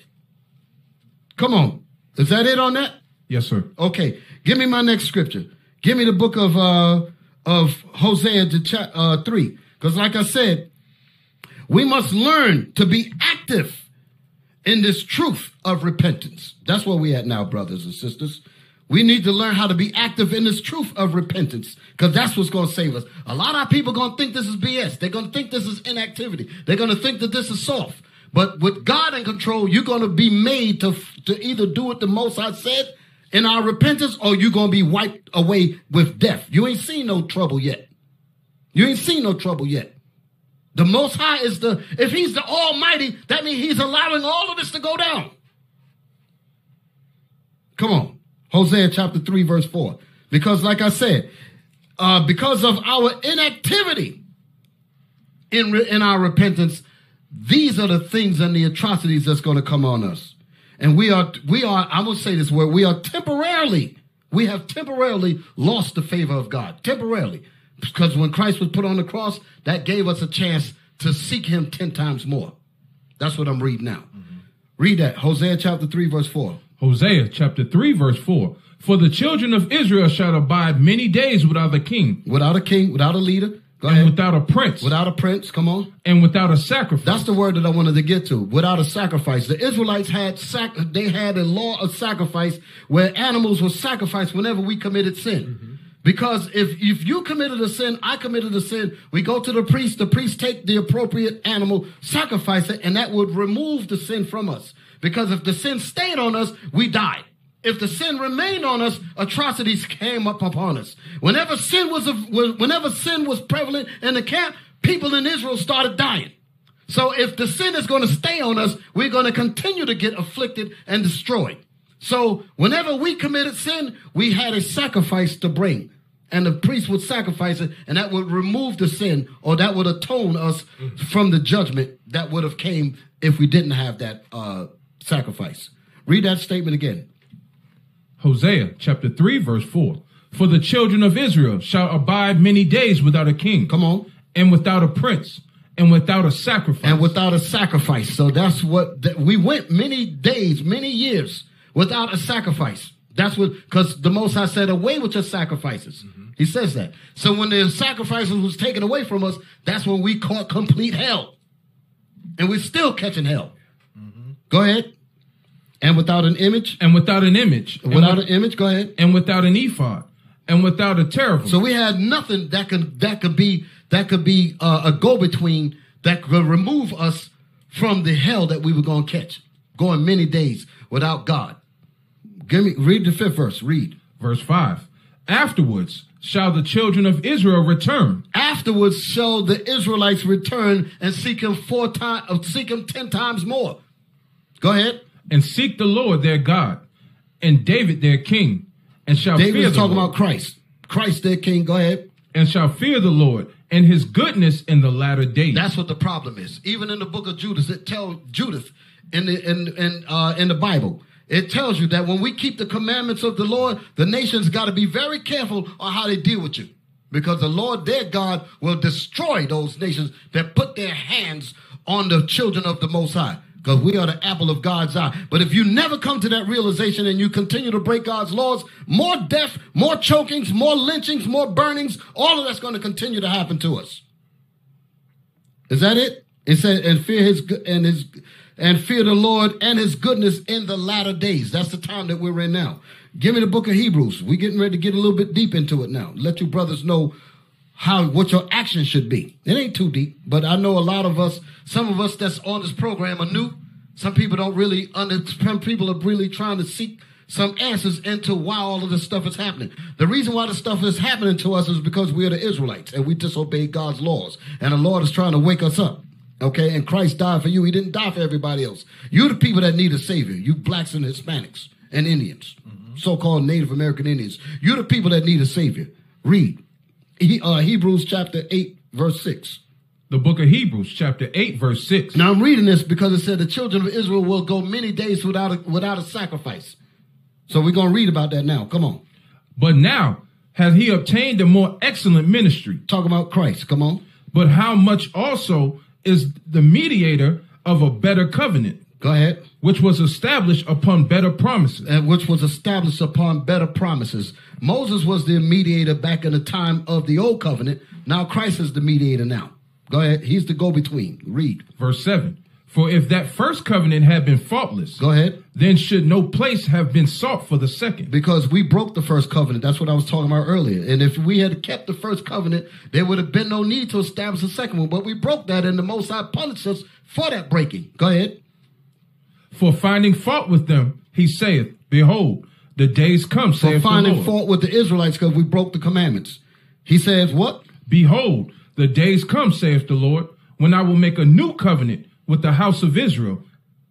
Come on. Is that it on that? Yes, sir. Okay. Give me my next scripture. Give me the book of uh of Hosea to cha- uh, 3. Because like I said, we must learn to be active in this truth of repentance. That's where we at now, brothers and sisters. We need to learn how to be active in this truth of repentance because that's what's going to save us. A lot of people going to think this is BS. They're going to think this is inactivity. They're going to think that this is soft. But with God in control, you're going to be made to, to either do what the Most High said in our repentance or you're going to be wiped away with death. You ain't seen no trouble yet. You ain't seen no trouble yet. The Most High is the, if He's the Almighty, that means He's allowing all of this to go down. Come on. Hosea chapter 3, verse 4. Because, like I said, uh, because of our inactivity in, re- in our repentance, these are the things and the atrocities that's going to come on us. And we are, we are, going to say this word, we are temporarily, we have temporarily lost the favor of God. Temporarily. Because when Christ was put on the cross, that gave us a chance to seek him 10 times more. That's what I'm reading now. Mm-hmm. Read that. Hosea chapter 3, verse 4. Hosea chapter 3, verse 4. For the children of Israel shall abide many days without a king. Without a king, without a leader. Go and ahead. without a prince. Without a prince, come on. And without a sacrifice. That's the word that I wanted to get to. Without a sacrifice. The Israelites had sac- they had a law of sacrifice where animals were sacrificed whenever we committed sin. Mm-hmm. Because if, if you committed a sin, I committed a sin, we go to the priest, the priest take the appropriate animal, sacrifice it, and that would remove the sin from us. Because if the sin stayed on us, we died. If the sin remained on us, atrocities came up upon us. Whenever sin was, whenever sin was prevalent in the camp, people in Israel started dying. So if the sin is going to stay on us, we're going to continue to get afflicted and destroyed. So whenever we committed sin, we had a sacrifice to bring. And the priest would sacrifice it, and that would remove the sin, or that would atone us from the judgment that would have came if we didn't have that uh, sacrifice. Read that statement again. Hosea chapter 3, verse 4. For the children of Israel shall abide many days without a king. Come on. And without a prince. And without a sacrifice. And without a sacrifice. So that's what that we went many days, many years without a sacrifice. That's what because the Most High said, "Away with your sacrifices." He says that. So when the sacrifices was taken away from us, that's when we caught complete hell, and we're still catching hell. Go ahead. And without an image. And without an image. Without an image. Go ahead. And without an ephod. And without a teraphim. So we had nothing that could that could be that could be uh, a go between that could remove us from the hell that we were going to catch, going many days without God. Give me read the fifth verse. Read verse five. Afterwards shall the children of Israel return. Afterwards shall the Israelites return and seek him four times, seek him ten times more. Go ahead. And seek the Lord their God, and David their king, and shall David fear talking Lord. about Christ. Christ their king. Go ahead. And shall fear the Lord and his goodness in the latter days. That's what the problem is. Even in the book of Judas, it tells Judith in the in in uh, in the Bible. It tells you that when we keep the commandments of the Lord, the nations got to be very careful on how they deal with you. Because the Lord their God will destroy those nations that put their hands on the children of the Most High. Because we are the apple of God's eye. But if you never come to that realization and you continue to break God's laws, more death, more chokings, more lynchings, more burnings, all of that's going to continue to happen to us. Is that it? It said, and fear his and his and fear the Lord and his goodness in the latter days. That's the time that we're in now. Give me the book of Hebrews. We're getting ready to get a little bit deep into it now. Let you brothers know how what your action should be. It ain't too deep, but I know a lot of us, some of us that's on this program are new. Some people don't really under some people are really trying to seek some answers into why all of this stuff is happening. The reason why this stuff is happening to us is because we're the Israelites and we disobeyed God's laws. And the Lord is trying to wake us up. Okay, and Christ died for you. He didn't die for everybody else. You're the people that need a savior. You blacks and Hispanics and Indians, so-called Native American Indians. You're the people that need a savior. Read he, uh, Hebrews chapter eight, verse six. The book of Hebrews, chapter 8, verse 6. Now I'm reading this because it said the children of Israel will go many days without a, without a sacrifice. So we're going to read about that now. Come on. But now hath he obtained a more excellent ministry. Talk about Christ. Come on. But how much also is the mediator of a better covenant? Go ahead. Which was established upon better promises. And which was established upon better promises. Moses was the mediator back in the time of the old covenant. Now Christ is the mediator now. Go ahead. He's the go between. Read. Verse 7. For if that first covenant had been faultless, Go ahead. Then should no place have been sought for the second. Because we broke the first covenant. That's what I was talking about earlier. And if we had kept the first covenant, there would have been no need to establish a second one. But we broke that, and the Most High punished us for that breaking. Go ahead. For finding fault with them, he saith, Behold, the days come, For saith the finding fault with the Israelites because we broke the commandments. He says, What? Behold, the days come, saith the Lord, when I will make a new covenant with the house of Israel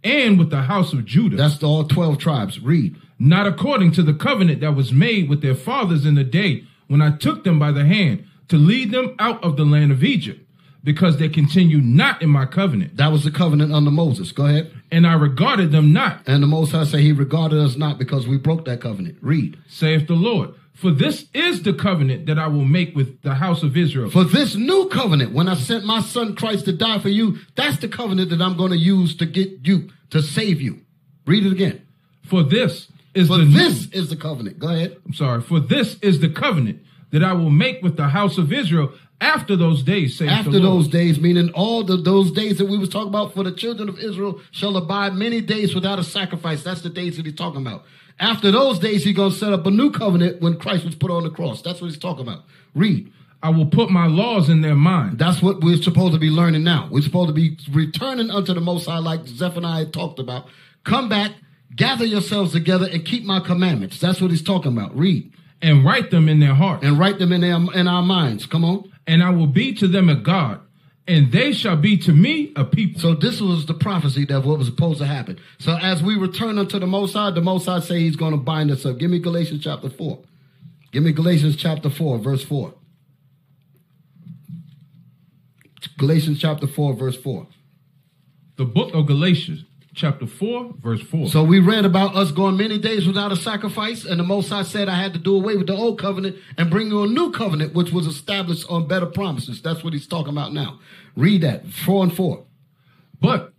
and with the house of Judah. That's the all 12 tribes. Read. not according to the covenant that was made with their fathers in the day when I took them by the hand to lead them out of the land of Egypt, because they continue not in my covenant. That was the covenant under Moses. Go ahead. And I regarded them not, And the Most High say he regarded us not because we broke that covenant. Read. saith the Lord. For this is the covenant that I will make with the house of Israel. For this new covenant, when I sent my son Christ to die for you, that's the covenant that I'm going to use to get you, to save you. Read it again. For this is For the this is the covenant. Go ahead. I'm sorry. For this is the covenant that I will make with the house of Israel after those days. After the Lord. those days, meaning all the, those days that we was talking about, for the children of Israel shall abide many days without a sacrifice. That's the days that he's talking about. After those days, he's going to set up a new covenant when Christ was put on the cross. That's what he's talking about. Read. I will put my laws in their mind. That's what we're supposed to be learning now. We're supposed to be returning unto the Most High, like Zephaniah talked about. Come back, gather yourselves together, and keep my commandments. That's what he's talking about. Read. and write them in their heart. And write them in, their, in our minds. Come on. And I will be to them a God, and they shall be to me a people. So this was the prophecy that what was supposed to happen. So as we return unto the Most High, the Most High say he's going to bind us up. Give me Galatians chapter 4. Give me Galatians chapter 4, verse 4. Galatians chapter 4, verse 4. The book of Galatians, chapter 4, verse 4. So we read about us going many days without a sacrifice, and the Most High said I had to do away with the old covenant and bring you a new covenant, which was established on better promises. That's what he's talking about now. Read that, 4 and 4. But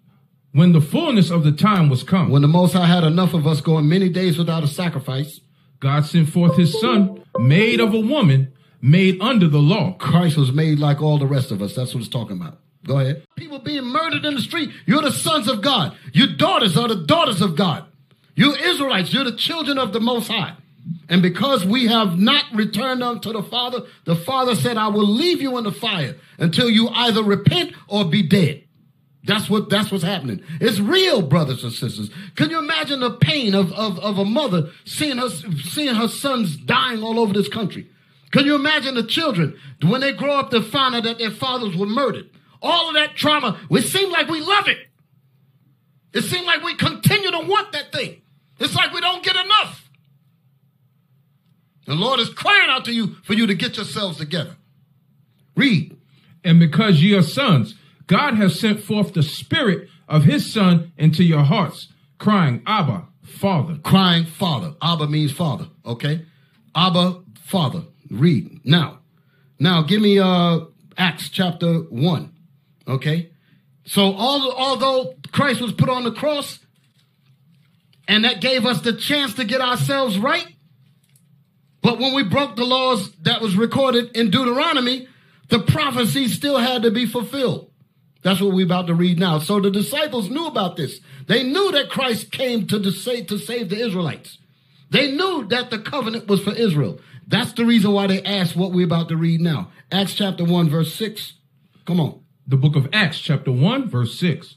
when the fullness of the time was come, When the Most High had enough of us going many days without a sacrifice, God sent forth his son, made of a woman, made under the law. Christ was made like all the rest of us. That's what it's talking about. Go ahead. People being murdered in the street. You're the sons of God. Your daughters are the daughters of God. You Israelites, you're the children of the Most High. And because we have not returned unto the Father, the Father said, I will leave you in the fire until you either repent or be dead. That's what that's what's happening. It's real, brothers and sisters. Can you imagine the pain of, of, of a mother seeing her seeing her sons dying all over this country? Can you imagine the children when they grow up to find out that their fathers were murdered? All of that trauma, it seems like we love it. It seems like we continue to want that thing. It's like we don't get enough. The Lord is crying out to you for you to get yourselves together. Read. And because ye are sons, God has sent forth the spirit of his son into your hearts, crying, Abba, Father. Crying Father. Abba means Father. Okay. Abba, Father. Read. Now. Now give me uh Acts chapter 1. Okay. So although Christ was put on the cross, and that gave us the chance to get ourselves right, but when we broke the laws that was recorded in Deuteronomy, the prophecy still had to be fulfilled. That's what we're about to read now. So the disciples knew about this. They knew that Christ came to, save, to save the Israelites. They knew that the covenant was for Israel. That's the reason why they asked what we're about to read now. Acts chapter 1, verse 6. Come on. The book of Acts, chapter 1, verse 6.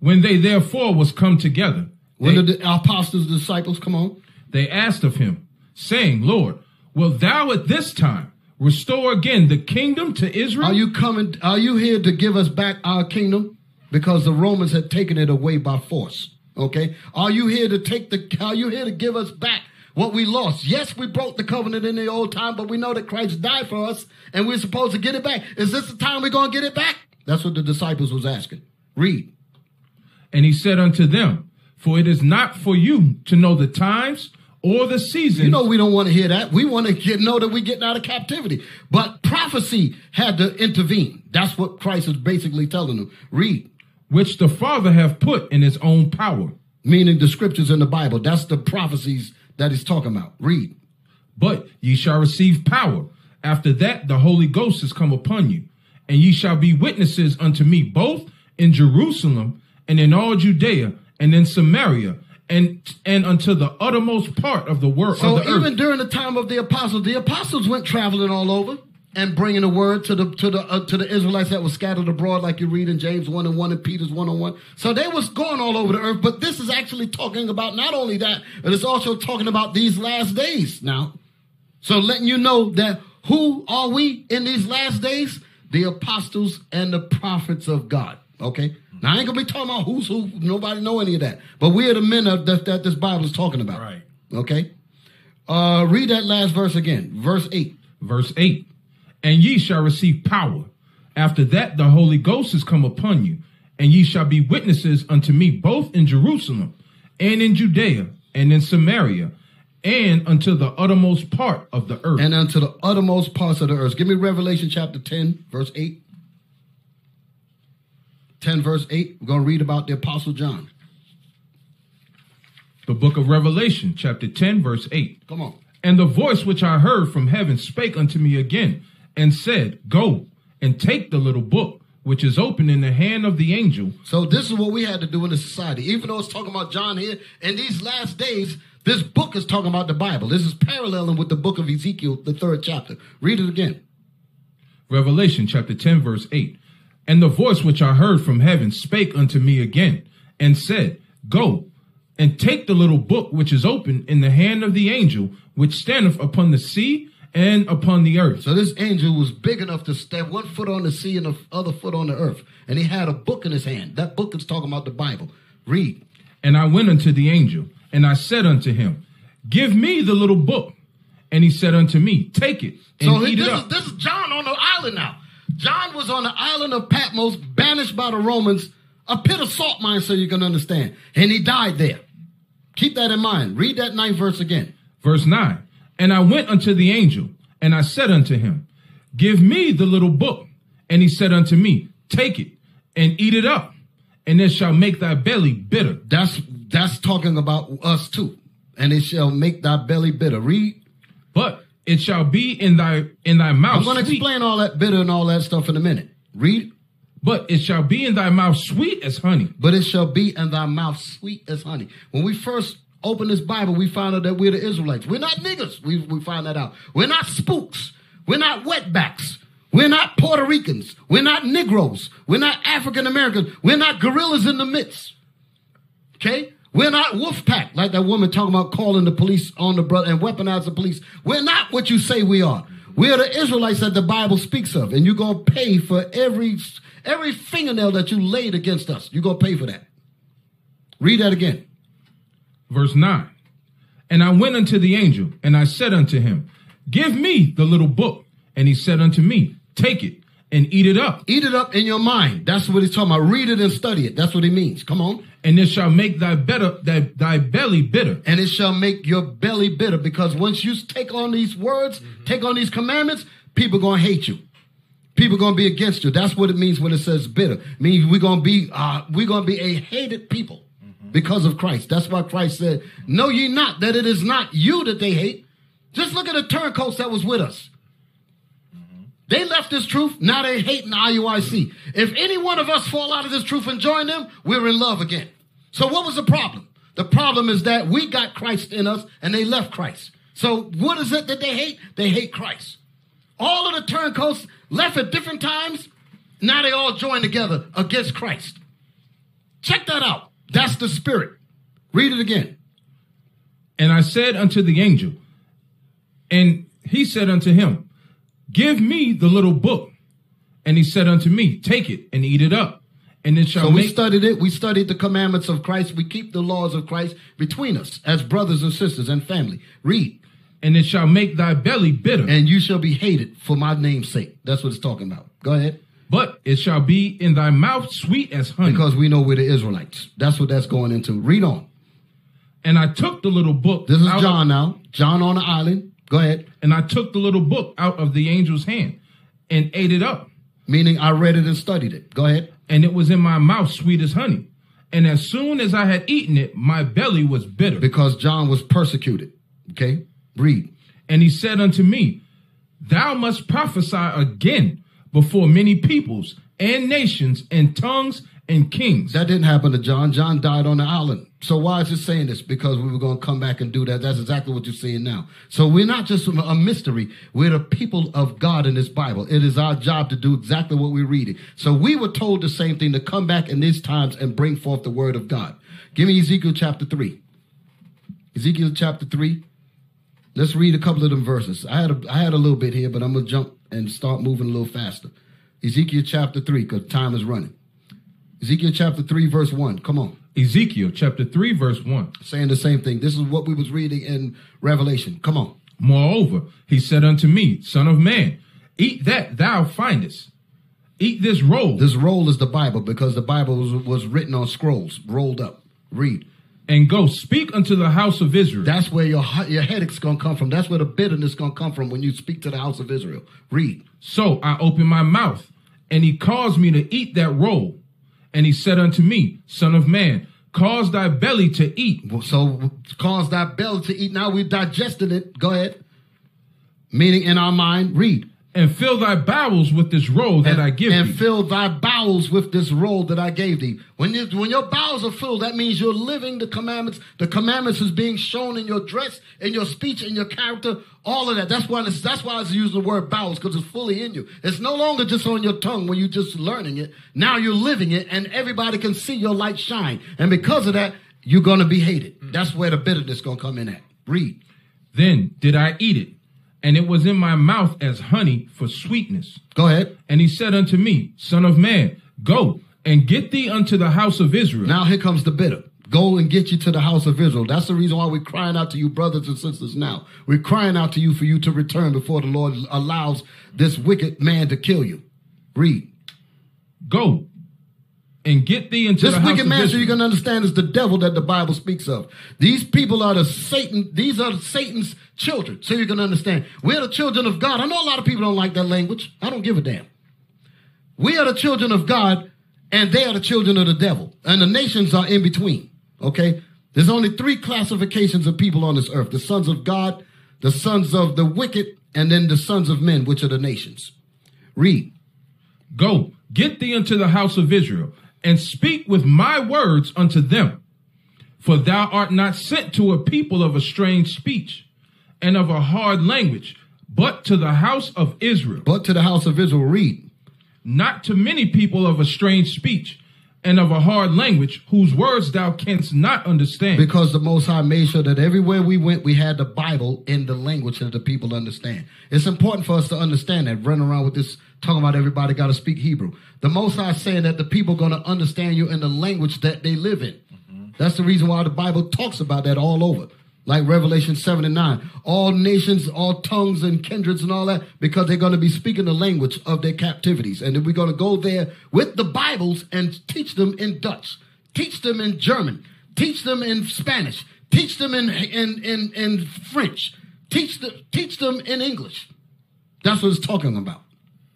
When they therefore was come together, When they, the apostles, the disciples, come on. they asked of him, saying, Lord, wilt thou at this time restore again the kingdom to Israel? Are you coming? Are you here to give us back our kingdom? Because the Romans had taken it away by force. Okay. Are you here to take the? Are you here to give us back what we lost? Yes, we broke the covenant in the old time, but we know that Christ died for us, and we're supposed to get it back. Is this the time we're gonna get it back? That's what the disciples was asking. Read. And he said unto them, For it is not for you to know the times or the seasons. You know we don't want to hear that. We want to get, know that we're getting out of captivity. But prophecy had to intervene. That's what Christ is basically telling them. Read. which the Father hath put in his own power. Meaning the scriptures in the Bible. That's the prophecies that he's talking about. Read. But ye shall receive power. After that, the Holy Ghost is come upon you, and ye shall be witnesses unto me both in Jerusalem and in all Judea and in Samaria and and unto the uttermost part of the world. So the even earth. during the time of the apostles, the apostles went traveling all over and bringing the word to the to the uh, to the Israelites that were scattered abroad, like you read in James one and one and Peter's one on one. So they was going all over the earth. But this is actually talking about not only that, but it's also talking about these last days now. So letting you know that who are we in these last days? The apostles and the prophets of God. Okay. Now I ain't gonna be talking about who's who. Nobody know any of that. But we are the men of that, that this Bible is talking about. Right. Okay. Uh, read that last verse again. Verse 8. Verse 8 And ye shall receive power. After that, the Holy Ghost is come upon you, and ye shall be witnesses unto me both in Jerusalem and in Judea and in Samaria and unto the uttermost part of the earth. And unto the uttermost parts of the earth. Give me Revelation chapter 10, verse 8. 10, verse 8. We're going to read about the Apostle John. The book of Revelation, chapter 10, verse 8. Come on. And the voice which I heard from heaven spake unto me again, and said, Go and take the little book which is open in the hand of the angel. So this is what we had to do in the society. Even though it's talking about John here, in these last days, this book is talking about the Bible. This is paralleling with the book of Ezekiel, the third chapter. Read it again. Revelation chapter 10, verse 8. And the voice which I heard from heaven spake unto me again, and said, Go and take the little book which is open in the hand of the angel which standeth upon the sea and upon the earth. So this angel was big enough to stand one foot on the sea and the other foot on the earth. And he had a book in his hand. That book is talking about the Bible. Read. And I went unto the angel, and I said unto him, Give me the little book. And he said unto me, Take it and So eat this it is, this is John on the island now. John was on the island of Patmos, banished by the Romans, a pit of salt mine, so you can understand. And he died there. Keep that in mind. Read that ninth verse again. Verse 9 And I went unto the angel, and I said unto him, Give me the little book. And he said unto me, Take it and eat it up, and it shall make thy belly bitter. That's that's talking about us too. And it shall make thy belly bitter. Read. But it shall be in thy in thy mouth. I'm going to explain all that bitter and all that stuff in a minute. Read. But it shall be in thy mouth sweet as honey. But it shall be in thy mouth sweet as honey. When we first opened this Bible, we found out that we're the Israelites. We're not niggas. We, we found that out. We're not spooks. We're not wetbacks. We're not Puerto Ricans. We're not Negroes. We're not African Americans. We're not gorillas in the midst. Okay? We're not wolf pack, like that woman talking about calling the police on the brother and weaponize the police. We're not what you say we are. We are the Israelites that the Bible speaks of, and you're gonna pay for every every fingernail that you laid against us. You're gonna pay for that. Read that again. Verse 9 And I went unto the angel, and I said unto him, Give me the little book. And he said unto me, Take it and eat it up. Eat it up in your mind. That's what he's talking about. Read it and study it. That's what he means. Come on. And it shall make thy better thy, thy belly bitter. And it shall make your belly bitter because once you take on these words, take on these commandments, people gonna hate you. People gonna be against you. That's what it means when it says bitter. It means we're gonna be uh, we're gonna be a hated people because of Christ. That's why Christ said, "Know ye not that it is not you that they hate." Just look at the turncoats that was with us. They left this truth. Now they hating the IUIC. If any one of us fall out of this truth and join them, we're in love again. So what was the problem? The problem is that we got Christ in us and they left Christ. So what is it that they hate? They hate Christ. All of the turncoats left at different times. Now they all join together against Christ. Check that out. That's the spirit. Read it again. And I said unto the angel, and he said unto him, Give me the little book. And he said unto me, Take it and eat it up. And it shall So we make studied it. We studied the commandments of Christ. We keep the laws of Christ between us as brothers and sisters and family. Read. and it shall make thy belly bitter. And you shall be hated for my name's sake. That's what it's talking about. Go ahead. But it shall be in thy mouth sweet as honey. Because we know we're the Israelites. That's what that's going into. Read on. And I took the little book. This is out of- John now. John on the island. Go ahead. and I took the little book out of the angel's hand and ate it up. Meaning I read it and studied it. Go ahead. And it was in my mouth sweet as honey. And as soon as I had eaten it, my belly was bitter. Because John was persecuted. Okay? Read. And he said unto me, Thou must prophesy again before many peoples and nations and tongues and kings. That didn't happen to John. John died on the island. So why is it saying this? Because we were going to come back and do that. That's exactly what you're seeing now. So we're not just a mystery. We're the people of God in this Bible. It is our job to do exactly what we're reading. So we were told the same thing to come back in these times and bring forth the word of God. Give me Ezekiel chapter 3. Ezekiel chapter 3. Let's read a couple of them verses. I had a, I had a little bit here, but I'm going to jump and start moving a little faster. Ezekiel chapter 3, because time is running. Ezekiel chapter 3, verse 1. Come on. Ezekiel chapter 3 verse 1. Saying the same thing. This is what we was reading in Revelation. Come on. Moreover, he said unto me, Son of man, eat that thou findest. Eat this roll. This roll is the Bible because the Bible was, was written on scrolls, rolled up. Read. And go speak unto the house of Israel. That's where your your headache's gonna come from. That's where the bitterness gonna come from when you speak to the house of Israel. Read. So I opened my mouth, and he caused me to eat that roll. And he said unto me, Son of man, cause thy belly to eat. So cause thy belly to eat. Now we've digested it. Go ahead. Meaning in our mind, read. And fill thy bowels with this roll that and, I give and thee. And fill thy bowels with this roll that I gave thee. When you, when your bowels are filled, that means you're living the commandments. The commandments is being shown in your dress, in your speech, in your character, all of that. That's why it's, that's why I using the word bowels because it's fully in you. It's no longer just on your tongue when you're just learning it. Now you're living it, and everybody can see your light shine. And because of that, you're gonna be hated. That's where the bitterness gonna come in at. Read. Then did I eat it, and it was in my mouth as honey for sweetness. Go ahead. And he said unto me, Son of man, go and get thee unto the house of Israel. Now here comes the bitter. Go and get you to the house of Israel. That's the reason why we're crying out to you, brothers and sisters, now. We're crying out to you for you to return before the Lord allows this wicked man to kill you. Read. Go and get thee into this the house wicked man, so you're going to understand, is the devil that the Bible speaks of. These people are the Satan. These are Satan's children. So you're going to understand. We're the children of God. I know a lot of people don't like that language. I don't give a damn. We are the children of God, and they are the children of the devil, and the nations are in between. Okay, there's only three classifications of people on this earth: the sons of God, the sons of the wicked, and then the sons of men, which are the nations. Read. Go, get thee into the house of Israel, and speak with my words unto them. For thou art not sent to a people of a strange speech and of a hard language, but to the house of Israel. But to the house of Israel, read. Not to many people of a strange speech and of a hard language, whose words thou canst not understand. Because the Most High made sure that everywhere we went, we had the Bible in the language that the people understand. It's important for us to understand that. Running around with this, talking about everybody got to speak Hebrew. The Most High saying that the people going to understand you in the language that they live in. Mm-hmm. That's the reason why the Bible talks about that all over. Like Revelation 7 and 9. All nations, all tongues and kindreds and all that, because they're going to be speaking the language of their captivities. And then we're going to go there with the Bibles and teach them in Dutch, teach them in German, teach them in Spanish, teach them in, in, in, in French, teach, the, teach them in English. That's what it's talking about.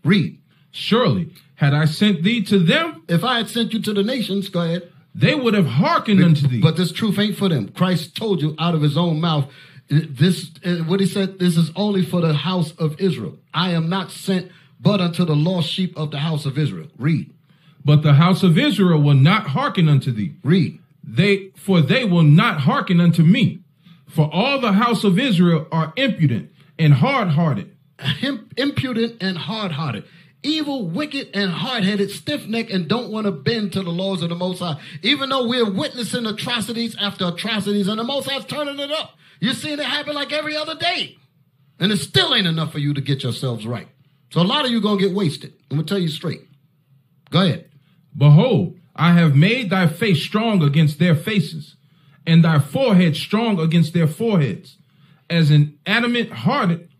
Read. Surely, had I sent thee to them, If I had sent you to the nations, go ahead. They would have hearkened unto thee. But this truth ain't for them. Christ told you out of his own mouth. This uh, what he said. This is only for the house of Israel. I am not sent but unto the lost sheep of the house of Israel. Read. But the house of Israel will not hearken unto thee. Read. They for they will not hearken unto me. For all the house of Israel are impudent and hard hearted. impudent and hard hearted. Evil, wicked, and hard headed, stiff necked, and don't want to bend to the laws of the Most High. Even though we're witnessing atrocities after atrocities, and the Most High's turning it up. You're seeing it happen like every other day. And it still ain't enough for you to get yourselves right. So a lot of you going to get wasted. I'm going to tell you straight. Go ahead. Behold, I have made thy face strong against their faces, and thy forehead strong against their foreheads. As an adamant hearted,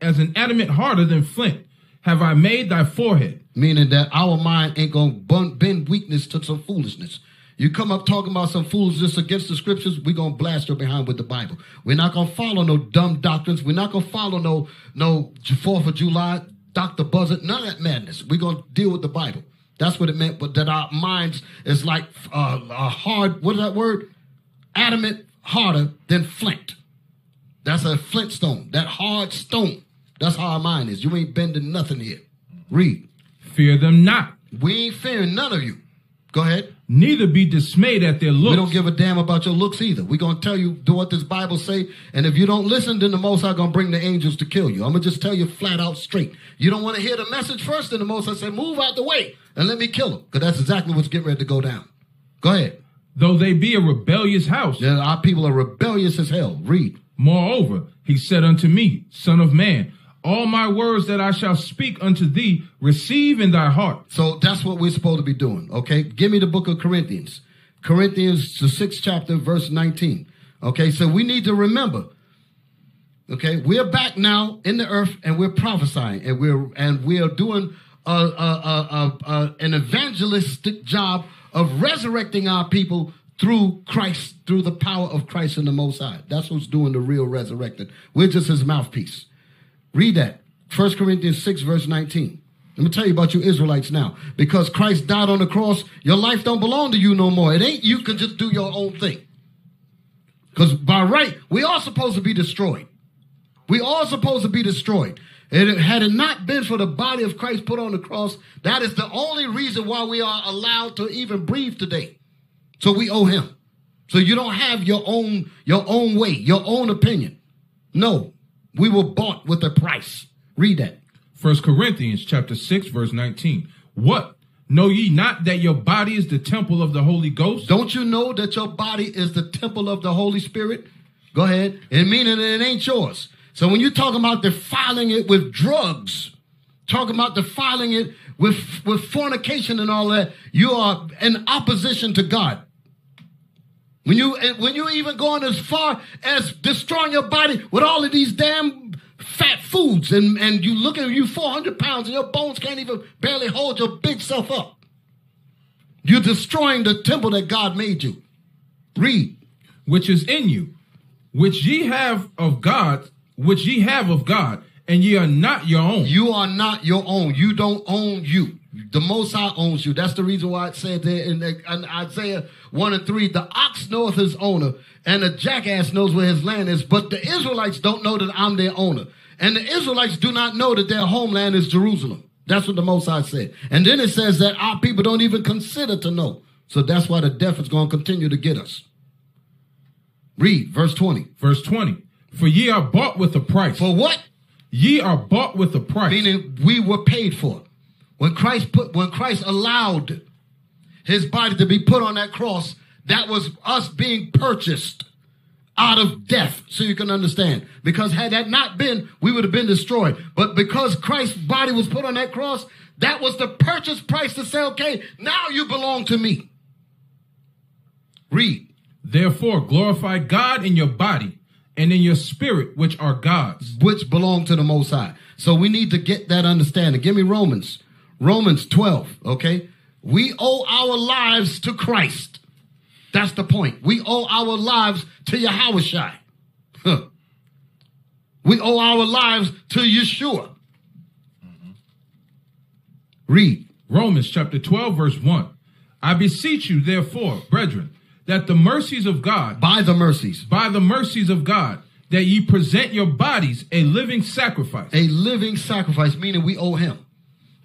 as an adamant harder than flint, have I made thy forehead. Meaning that our mind ain't going to bend weakness to some foolishness. You come up talking about some foolishness against the scriptures, we're to blast your behind with the Bible. We're not to follow no dumb doctrines. We're not to follow no, no 4th of July, Dr. Buzzard, none of that madness. We're to deal with the Bible. That's what it meant, but that our minds is like uh, a hard, what is that word? Adamant, harder than flint. That's a flintstone, that hard stone. That's how our mind is. You ain't bending nothing here. Read. Fear them not, We ain't fearing none of you. Go ahead. neither be dismayed at their looks. We don't give a damn about your looks either. We're gonna tell you do what this Bible say, and if you don't listen, then the Most High gonna bring the angels to kill you. I'm gonna just tell you flat out straight. You don't want to hear the message first, then the Most High say, "Move out the way and let me kill him," because that's exactly what's getting ready to go down. Go ahead. Though they be a rebellious house. Yeah, our people are rebellious as hell. Read. Moreover, he said unto me, Son of man, all my words that I shall speak unto thee, receive in thy heart. So that's what we're supposed to be doing. Okay, give me the book of Corinthians, Corinthians, the sixth chapter, verse 19. Okay, so we need to remember. Okay, we're back now in the earth and we're prophesying and we're and we're doing a, a, a, an evangelistic job of resurrecting our people through Christ, through the power of Christ and the Most High. That's what's doing the real resurrecting. We're just his mouthpiece. Read that. 1 Corinthians 6, verse 19. Let me tell you about you Israelites now. Because Christ died on the cross, your life don't belong to you no more. It ain't you can just do your own thing. Because by right, we are supposed to be destroyed. We are supposed to be destroyed. And had it not been for the body of Christ put on the cross, that is the only reason why we are allowed to even breathe today. So we owe him. So you don't have your own your own way, your own opinion. No, we were bought with a price. Read that. First Corinthians chapter 6 verse 19. What? Know ye not that your body is the temple of the Holy Ghost? Don't you know that your body is the temple of the Holy Spirit? Go ahead. It meaning that it ain't yours. So when you're talking about defiling it with drugs, talking about defiling it with, with fornication and all that, you are in opposition to God. When you eh, when you even going as far as destroying your body with all of these damn fat foods and, and you look at you 400 pounds and your bones can't even barely hold your big self up. You're destroying the temple that God made you. Read. Which is in you, which ye have of God, which ye have of God, and ye are not your own. You are not your own. You don't own you. The Most High owns you. That's the reason why it said there in, in Isaiah 1 and 3, the ox knoweth his owner, and the jackass knows where his land is, but the Israelites don't know that I'm their owner. And the Israelites do not know that their homeland is Jerusalem. That's what the Most High said. And then it says that our people don't even consider to know. So that's why the death is going to continue to get us. Read verse 20. Verse 20. For ye are bought with a price. For what? Ye are bought with a price. Meaning we were paid for. When Christ put when Christ allowed his body to be put on that cross, that was us being purchased out of death, so you can understand. Because had that not been, we would have been destroyed. But because Christ's body was put on that cross, that was the purchase price to say, okay, now you belong to me. Read. Therefore, glorify God in your body and in your spirit, which are God's. Which belong to the Most High. So we need to get that understanding. Give me Romans. Romans 12, okay? We owe our lives to Christ. That's the point. We owe our lives to Yahushua. Huh. We owe our lives to Yeshua. Read. Romans chapter 12, verse 1. I beseech you, therefore, brethren, that the mercies of God, by the mercies, by the mercies of God, that ye present your bodies a living sacrifice. A living sacrifice, meaning we owe him.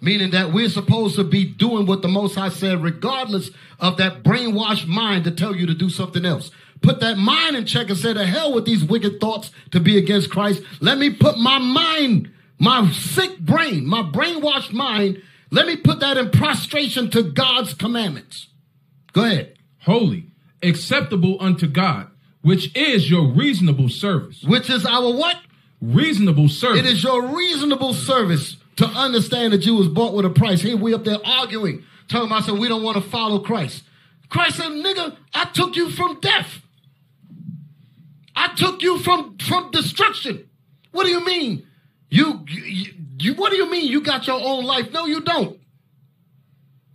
Meaning that we're supposed to be doing what the Most High said, regardless of that brainwashed mind to tell you to do something else. Put that mind in check and say, to hell with these wicked thoughts to be against Christ. Let me put my mind, my sick brain, my brainwashed mind, let me put that in prostration to God's commandments. Go ahead. Holy, acceptable unto God, which is your reasonable service. Which is our what? Reasonable service. It is your reasonable service to understand that you was bought with a price. Here we up there arguing, about saying we don't want to follow Christ. Christ said, nigga, I took you from death. I took you from, from destruction. What do you mean? You, you, you, what do you mean you got your own life? No, you don't.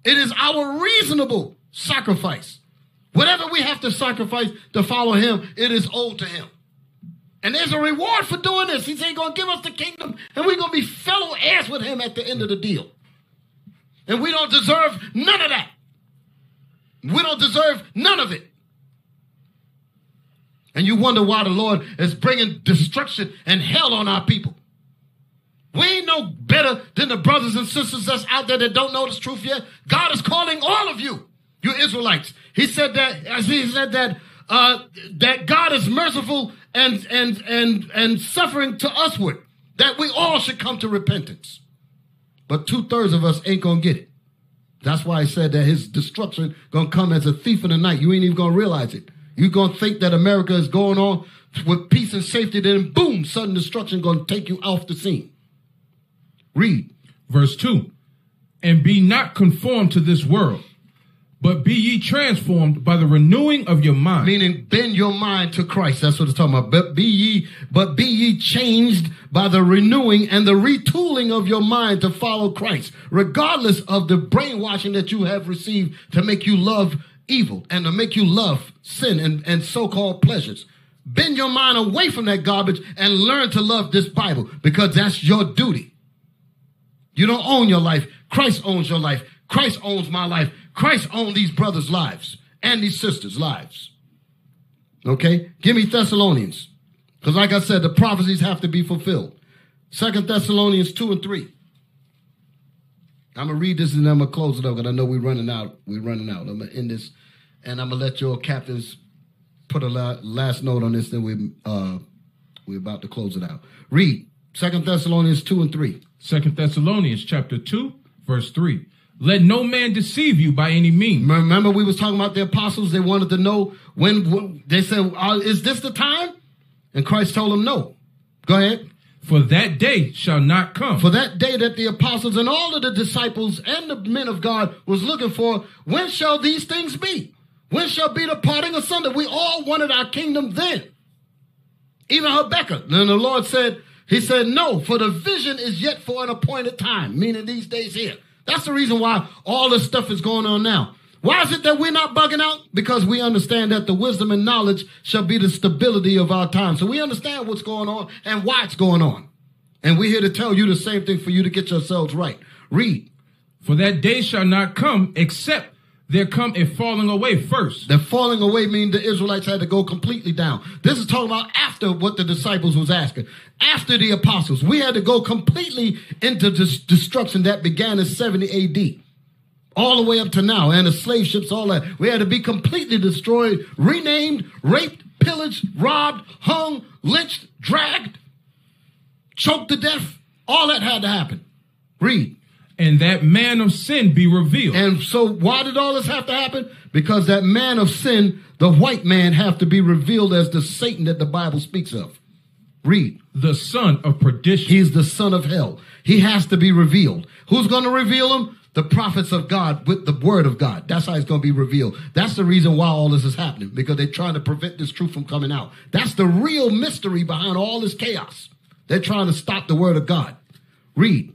It is our reasonable sacrifice. Whatever we have to sacrifice to follow him, it is owed to him. And there's a reward for doing this. He's ain't going to give us the kingdom, and we're going to be fellow heirs with him at the end of the deal. And we don't deserve none of that. We don't deserve none of it. And you wonder why the Lord is bringing destruction and hell on our people. We ain't no better than the brothers and sisters that's out there that don't know this truth yet. God is calling all of you, you Israelites. He said that, as he said that, uh, that God is merciful and and and and suffering to usward, that we all should come to repentance. But two thirds of us ain't gonna get it. That's why I said that his destruction gonna come as a thief in the night. You ain't even gonna realize it. you gonna think that America is going on with peace and safety, then boom, sudden destruction gonna take you off the scene. Read. Verse 2. And be not conformed to this world, But be ye transformed by the renewing of your mind. Meaning bend your mind to Christ. That's what it's talking about. But be ye, but be ye changed by the renewing and the retooling of your mind to follow Christ, regardless of the brainwashing that you have received to make you love evil and to make you love sin and, and so-called pleasures. Bend your mind away from that garbage and learn to love this Bible because that's your duty. You don't own your life. Christ owns your life. Christ owns my life. Christ owned these brothers' lives and these sisters' lives. Okay? Give me Thessalonians. Because like I said, the prophecies have to be fulfilled. Second Thessalonians 2 and 3. I'm gonna read this and I'm gonna close it up because I know we're running out. We're running out. I'm gonna end this and I'm gonna let your captains put a la- last note on this, then we uh we're about to close it out. Read Second Thessalonians 2 and 3. Second Thessalonians chapter 2, verse 3. Let no man deceive you by any means. Remember, we was talking about the apostles. They wanted to know when, when they said, uh, "Is this the time?" And Christ told them, "No." Go ahead. For that day shall not come. For that day that the apostles and all of the disciples and the men of God was looking for, when shall these things be? When shall be the parting asunder? We all wanted our kingdom then. Even Habakkuk. Then the Lord said, He said, No, for the vision is yet for an appointed time, meaning these days here. That's the reason why all this stuff is going on now. Why is it that we're not bugging out? Because we understand that the wisdom and knowledge shall be the stability of our time. So we understand what's going on and why it's going on. And we're here to tell you the same thing for you to get yourselves right. Read. For that day shall not come except there come a falling away first. The falling away means the Israelites had to go completely down. This is talking about after what the disciples was asking. After the apostles, we had to go completely into this destruction that began in 70 AD. All the way up to now, and the slave ships, all that. We had to be completely destroyed, renamed, raped, pillaged, robbed, hung, lynched, dragged, choked to death. All that had to happen. Read. And that man of sin be revealed. And so why did all this have to happen? Because that man of sin, the white man, have to be revealed as the Satan that the Bible speaks of. Read. The son of perdition. He's the son of hell. He has to be revealed. Who's going to reveal him? The prophets of God with the word of God. That's how it's going to be revealed. That's the reason why all this is happening because they're trying to prevent this truth from coming out. That's the real mystery behind all this chaos. They're trying to stop the word of God. Read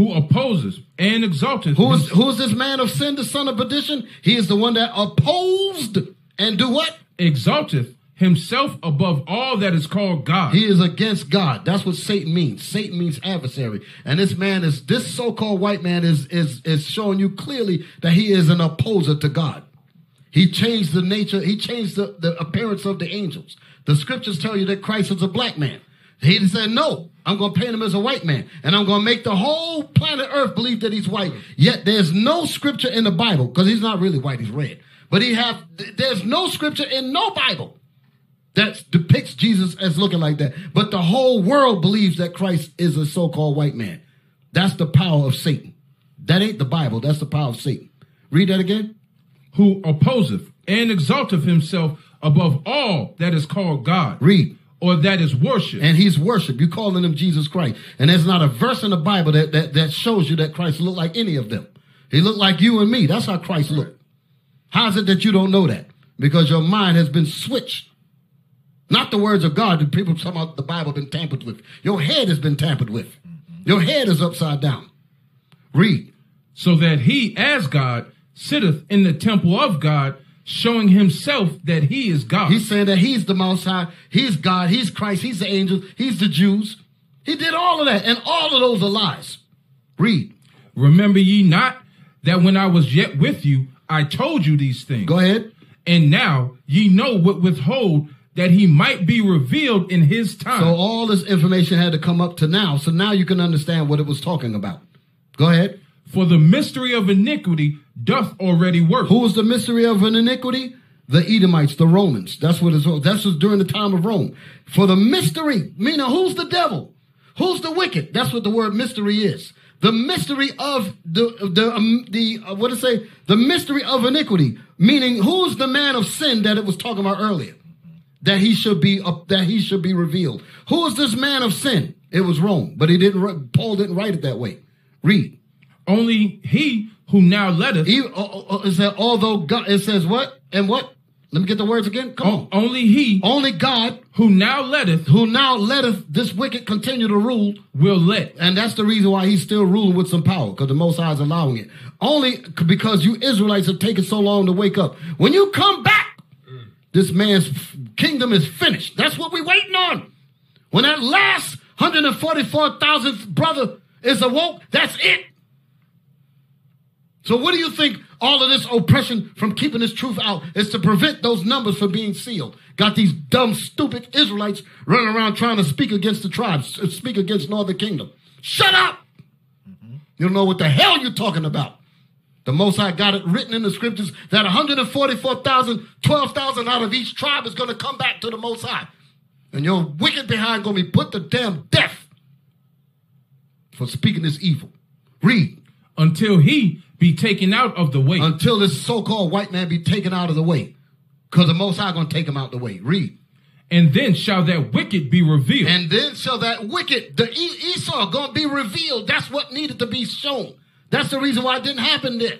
who opposes and exalteth. Who is, who is this man of sin, the son of perdition? He is the one that opposed and do what? Exalteth himself above all that is called God. He is against God. That's what Satan means. Satan means adversary. And this man is this so-called white man is is is showing you clearly that he is an opposer to God. He changed the nature, he changed the, the appearance of the angels. The scriptures tell you that Christ is a black man. He said, no, I'm going to paint him as a white man and I'm going to make the whole planet earth believe that he's white. Yet there's no scripture in the Bible because he's not really white. He's red, but he have, there's no scripture in no Bible that depicts Jesus as looking like that. But the whole world believes that Christ is a so-called white man. That's the power of Satan. That ain't the Bible. That's the power of Satan. Read that again. Who opposeth and exalteth himself above all that is called God. Read or that is worship. And he's worship. You're calling him Jesus Christ. And there's not a verse in the Bible that, that, that shows you that Christ looked like any of them. He looked like you and me. That's how Christ looked. How is it that you don't know that? Because your mind has been switched. Not the words of God. The people talking about the Bible been tampered with. Your head has been tampered with. Your head is upside down. Read. So that he, as God, sitteth in the temple of God, showing himself that he is God. He's saying that he's the Most High, he's God, he's Christ, he's the angels, he's the Jews. He did all of that, and all of those are lies. Read. Remember ye not that when I was yet with you, I told you these things. Go ahead. And now ye know what withhold that he might be revealed in his time. So all this information had to come up to now. So now you can understand what it was talking about. Go ahead. For the mystery of iniquity doth already work. Who is the mystery of an iniquity? The Edomites, the Romans. That's what it's. That's was during the time of Rome. For the mystery, meaning who's the devil? Who's the wicked? That's what the word mystery is. The mystery of the the um, the uh, what to say? The mystery of iniquity, meaning who's the man of sin that it was talking about earlier? That he should be uh, that he should be revealed. Who is this man of sin? It was Rome, but he didn't. Paul didn't write it that way. Read. Only he who now letteth. Even, oh, oh, oh, it said, although God, it says what and what? Let me get the words again. Come oh, on. Only he, only God, who now letteth, who now letteth this wicked continue to rule, will let. And that's the reason why he's still ruling with some power, because the Most High is allowing it. Only because you Israelites have taken so long to wake up. When you come back, this man's kingdom is finished. That's what we're waiting on. When that last 144,000th brother is awoke, that's it. So what do you think all of this oppression from keeping this truth out is to prevent those numbers from being sealed? Got these dumb, stupid Israelites running around trying to speak against the tribes, uh, speak against Northern Kingdom. Shut up! You don't know what the hell you're talking about. The Most High got it written in the scriptures that 144,000, 12,000 out of each tribe is going to come back to the Most High. And your wicked behind going to be put to damn death for speaking this evil. Read. Until he be taken out of the way. Until this so-called white man be taken out of the way. Because the Most High going to take him out the way. Read. And then shall that wicked be revealed. And then shall that wicked, the Esau, going to be revealed. That's what needed to be shown. That's the reason why it didn't happen then.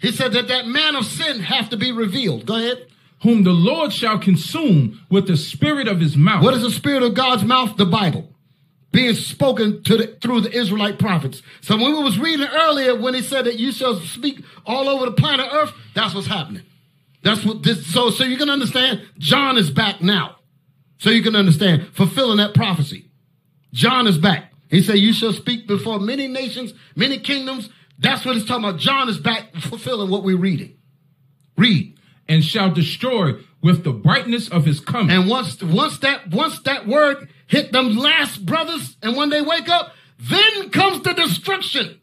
He said that that man of sin have to be revealed. Go ahead. Whom the Lord shall consume with the spirit of his mouth. What is the spirit of God's mouth? The Bible. Being spoken to the, through the Israelite prophets. So when we was reading earlier, when he said that you shall speak all over the planet Earth, that's what's happening. That's what this. So so you can understand. John is back now. So you can understand fulfilling that prophecy. John is back. He said, "You shall speak before many nations, many kingdoms." That's what it's talking about. John is back fulfilling what we're reading. Read. And shall destroy with the brightness of his coming. And once once that once that word hit them last brothers, and when they wake up, then comes the destruction.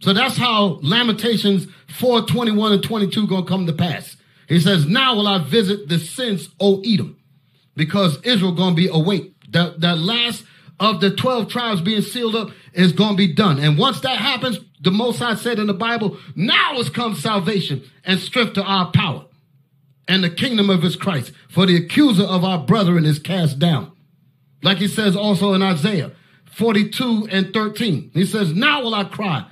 So that's how Lamentations 4, 21 and 22 gonna come to pass. He says, Now will I visit the sins, O Edom, because Israel gonna be awake. That that last of the 12 tribes being sealed up is gonna be done. And once that happens, the Most High said in the Bible, now has come salvation and strength to our power and the kingdom of his Christ. For the accuser of our brethren is cast down. Like he says also in Isaiah 42 and 13. He says, Now will I cry.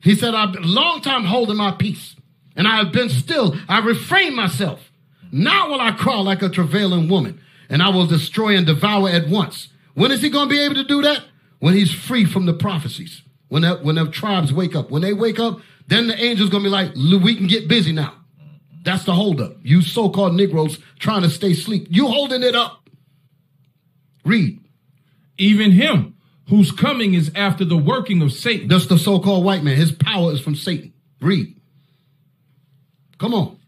He said, I've been long time holding my peace, and I have been still. I refrain myself. Now will I cry like a travailing woman, and I will destroy and devour at once. When is he going to be able to do that? When he's free from the prophecies. When when the tribes wake up. When they wake up, then the angel's going to be like, we can get busy now. That's the holdup. You so-called Negroes trying to stay asleep. You holding it up. Read. Even him whose coming is after the working of Satan. That's the so-called white man. His power is from Satan. Read. Come on.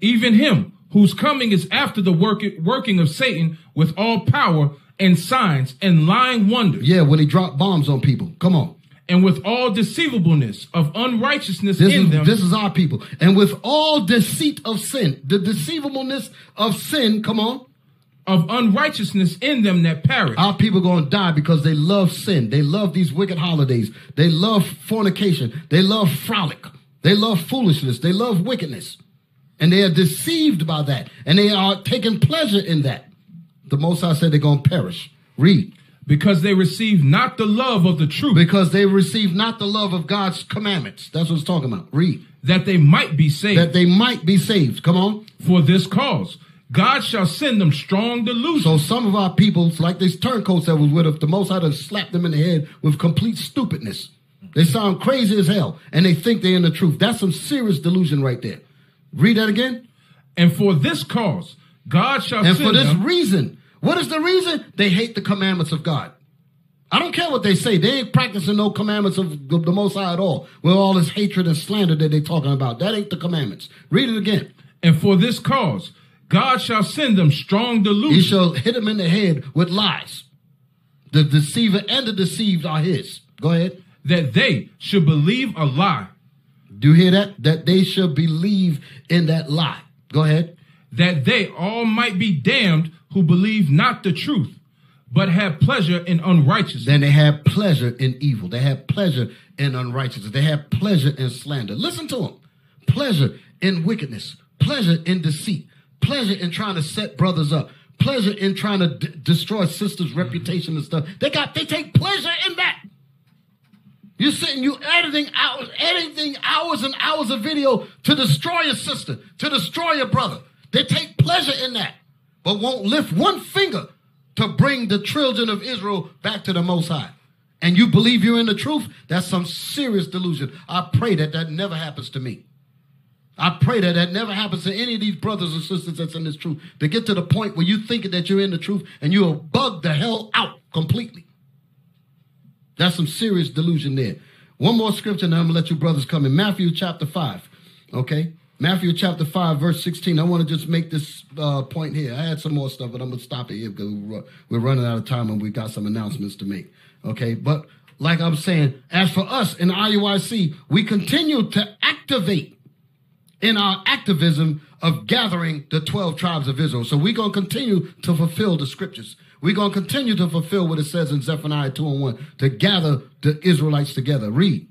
Even him whose coming is after the work, working of Satan with all power and signs and lying wonders. Yeah, when he dropped bombs on people. Come on. And with all deceivableness of unrighteousness This in is, them. this is our people. And with all deceit of sin, the deceivableness of sin, come on. Of unrighteousness in them that perish. Our people going to die because they love sin. They love these wicked holidays. They love fornication. They love frolic. They love foolishness. They love wickedness. And they are deceived by that. And they are taking pleasure in that. The Most High said they're going to perish. Read. Because they receive not the love of the truth. Because they receive not the love of God's commandments. That's what it's talking about. Read. That they might be saved. That they might be saved. Come on. For this cause. God shall send them strong delusion. So some of our people, like these turncoats that was with us, the Most High done slapped them in the head with complete stupidness. They sound crazy as hell, and they think they're in the truth. That's some serious delusion right there. Read that again. And for this cause, God shall send them. And for this them. reason, what is the reason? They hate the commandments of God. I don't care what they say. They ain't practicing no commandments of the the Most High at all. With all this hatred and slander that they talking about, that ain't the commandments. Read it again. And for this cause, God shall send them strong delusion. He shall hit them in the head with lies. The deceiver and the deceived are his. Go ahead. That they should believe a lie. Do you hear that? That they should believe in that lie. Go ahead. That they all might be damned who believe not the truth, but have pleasure in unrighteousness. Then they have pleasure in evil. They have pleasure in unrighteousness. They have pleasure in slander. Listen to them. Pleasure in wickedness. Pleasure in deceit. Pleasure in trying to set brothers up. Pleasure in trying to d- destroy sisters' mm-hmm. reputation and stuff. They got. They take pleasure in that. You're sitting, you editing hours, editing hours and hours of video to destroy your sister, to destroy your brother. They take pleasure in that, but won't lift one finger to bring the children of Israel back to the Most High. And you believe you're in the truth? That's some serious delusion. I pray that that never happens to me. I pray that that never happens to any of these brothers and sisters that's in this truth. To get to the point where you thinking that you're in the truth and you'll bug the hell out completely. That's some serious delusion there. One more scripture, and I'm gonna let you brothers come in. Matthew chapter five. Okay, Matthew chapter five, verse sixteen. I want to just make this uh, point here. I had some more stuff, but I'm gonna stop it here because we're we're running out of time and we got some announcements to make. Okay, but like I'm saying, as for us in IUIC, we continue to activate in our activism of gathering the 12 tribes of Israel. So we're going to continue to fulfill the scriptures. We're going to continue to fulfill what it says in Zephaniah 2 and 1 to gather the Israelites together. Read.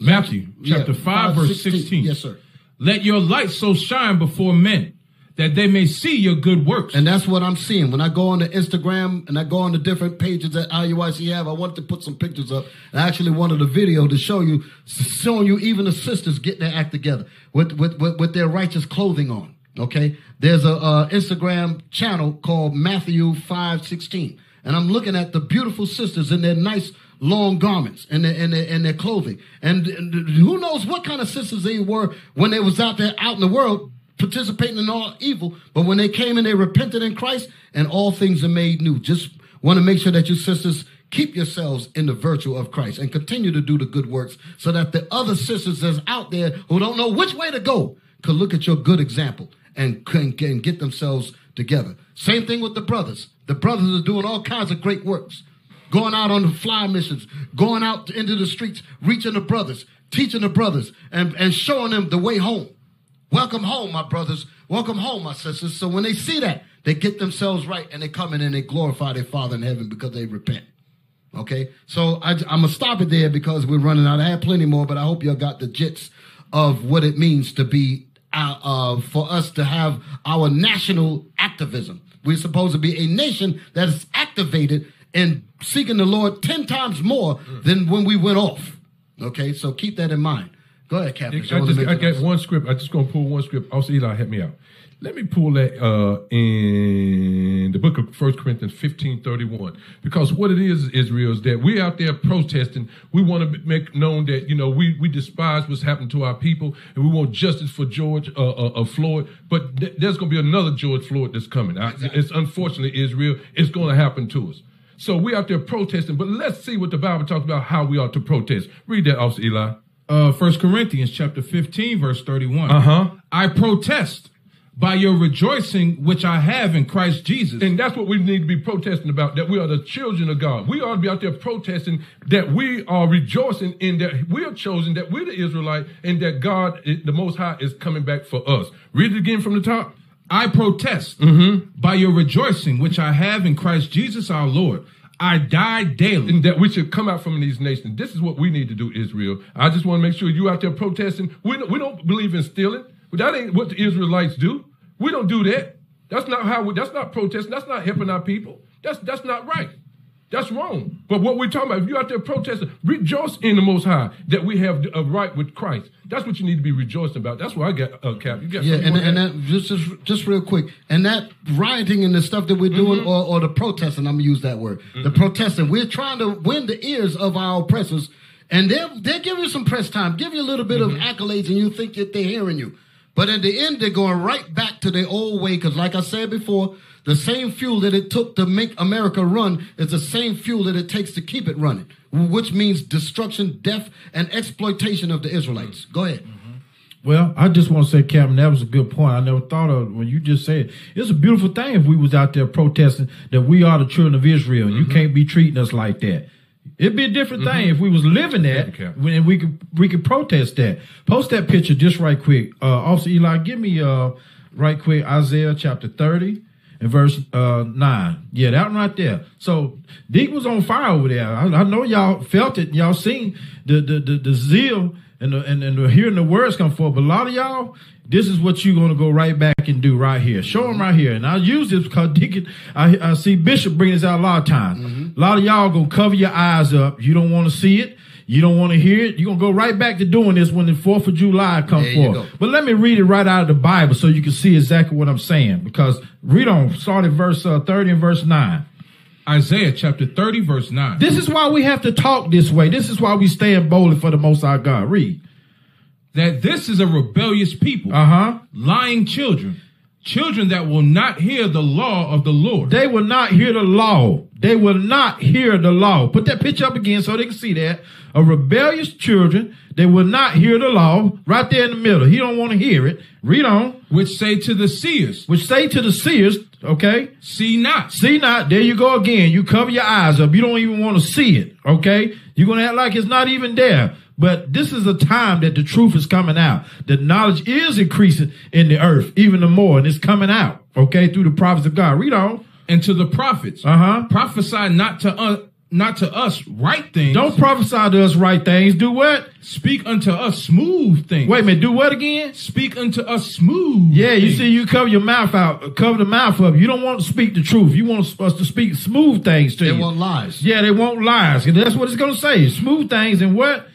Matthew chapter Yeah, 5, verse 16. Yes, sir. Let your light so shine before men that they may see your good works. And that's what I'm seeing. When I go on the Instagram and I go on the different pages that IUIC have, I wanted to put some pictures up. I actually wanted a video to show you, showing you even the sisters getting their act together with, with, with, with their righteous clothing on. Okay. There's a, uh Instagram channel called Matthew 516. And I'm looking at the beautiful sisters in their nice long garments and their, and their, and their clothing. And, and who knows what kind of sisters they were when they was out there out in the world participating in all evil. But when they came and they repented in Christ and all things are made new. Just want to make sure that you sisters keep yourselves in the virtue of Christ and continue to do the good works so that the other sisters that's out there who don't know which way to go could look at your good example and can, can get themselves together. Same thing with the brothers. The brothers are doing all kinds of great works. Going out on the fly missions, going out into the streets, reaching the brothers, teaching the brothers, and, and showing them the way home. Welcome home, my brothers. Welcome home, my sisters. So when they see that, they get themselves right and they come in and they glorify their Father in heaven because they repent. Okay, so I, am gonna stop it there because we're running out. I have plenty more, but I hope y'all got the gist of what it means to be uh, uh, for us to have our national activism. We're supposed to be a nation that is activated and seeking the Lord ten times more than when we went off. Okay, so keep that in mind. Go ahead, Captain. I, just, I got one script. I just gonna pull one script. Also, Eli, help me out. Let me pull that uh, in the book of First Corinthians fifteen thirty one because what it is, Israel, is that we're out there protesting. We want to make known that you know we we despise what's happened to our people, and we want justice for George uh, uh, uh, Floyd. But th- there's going to be another George Floyd that's coming. I, it's unfortunately Israel. It's going to happen to us. So we out there protesting. But let's see what the Bible talks about how we ought to protest. Read that, Officer Eli. Uh, First Corinthians chapter 15, verse 31. Uh-huh. I protest by your rejoicing which I have in Christ Jesus. And that's what we need to be protesting about, that we are the children of God. We ought to be out there protesting that we are rejoicing in that we are chosen, that we're the Israelite, and that God, the Most High, is coming back for us. Read it again from the top. I protest Mm-hmm. by your rejoicing which I have in Christ Jesus our Lord. I die daily. And that we should come out from these nations. This is what we need to do, Israel. I just want to make sure you out there protesting. We don't, we don't believe in stealing. That ain't what the Israelites do. We don't do that. That's not how we, that's not protesting. That's not helping our people. That's, that's not right. That's wrong. But what we're talking about, if you're out there protesting, rejoice in the Most High that we have a right with Christ. That's what you need to be rejoicing about. That's why I got uh, Cap. You got Yeah, and, and that just, just just real quick, and that rioting and the stuff that we're doing, Mm-hmm. or, or the protesting, I'm gonna use that word, the protesting. We're trying to win the ears of our oppressors, and they they give you some press time, give you a little bit Mm-hmm. of accolades, and you think that they're hearing you, but at the end they're going right back to their old way. Because, like I said before, the same fuel that it took to make America run is the same fuel that it takes to keep it running, which means destruction, death, and exploitation of the Israelites. Go ahead. Well, I just want to say, Captain, that was a good point. I never thought of when you just said it's a beautiful thing if we was out there protesting that we are the children of Israel and you can't be treating us like that. It'd be a different thing if we was living that when we could we could protest that. Post that picture just right quick. Uh Officer Eli, give me uh right quick Isaiah chapter 30 and verse uh nine. Yeah, that one right there. So Deke was on fire over there. I, I know y'all felt it. Y'all seen the the the, the zeal and the, and, and the, hearing the words come forth. But a lot of y'all, this is what you're going to go right back and do right here. Show them right here. And I use this because Deacon, I, I see Bishop bring this out a lot of times. A lot of y'all going to cover your eyes up. You don't want to see it. You don't want to hear it. You're going to go right back to doing this when the 4th of July comes There forth. But let me read it right out of the Bible so you can see exactly what I'm saying. Because read on, start at verse uh, 30 and verse 9. Isaiah chapter 30, verse 9. This is why we have to talk this way. This is why we stand boldly for the Most High God. Read. that this is a rebellious people, Uh huh. lying children, children that will not hear the law of the Lord. They will not hear the law. They will not hear the law. Put that picture up again so they can see that. A rebellious children, they will not hear the law. Right there in the middle. He don't want to hear it. Read on. which say to the seers, Which say to the seers, okay, see not. see not. There you go again. You cover your eyes up. You don't even want to see it. Okay. You're going to act like it's not even there. But this is a time that the truth is coming out. The knowledge is increasing in the earth even the more, and it's coming out. Okay, through the prophets of God. Read on. And to the prophets, Uh huh. prophesy not to us, not to us right things. Don't prophesy to us right things. Do what? speak unto us smooth things. Wait a minute. Do what again? speak unto us smooth. Yeah, you things. see, you cover your mouth out, cover the mouth up. You don't want to speak the truth. You want us to speak smooth things to They you. They want lies. yeah, they want lies. And that's what it's going to say. Smooth things and what?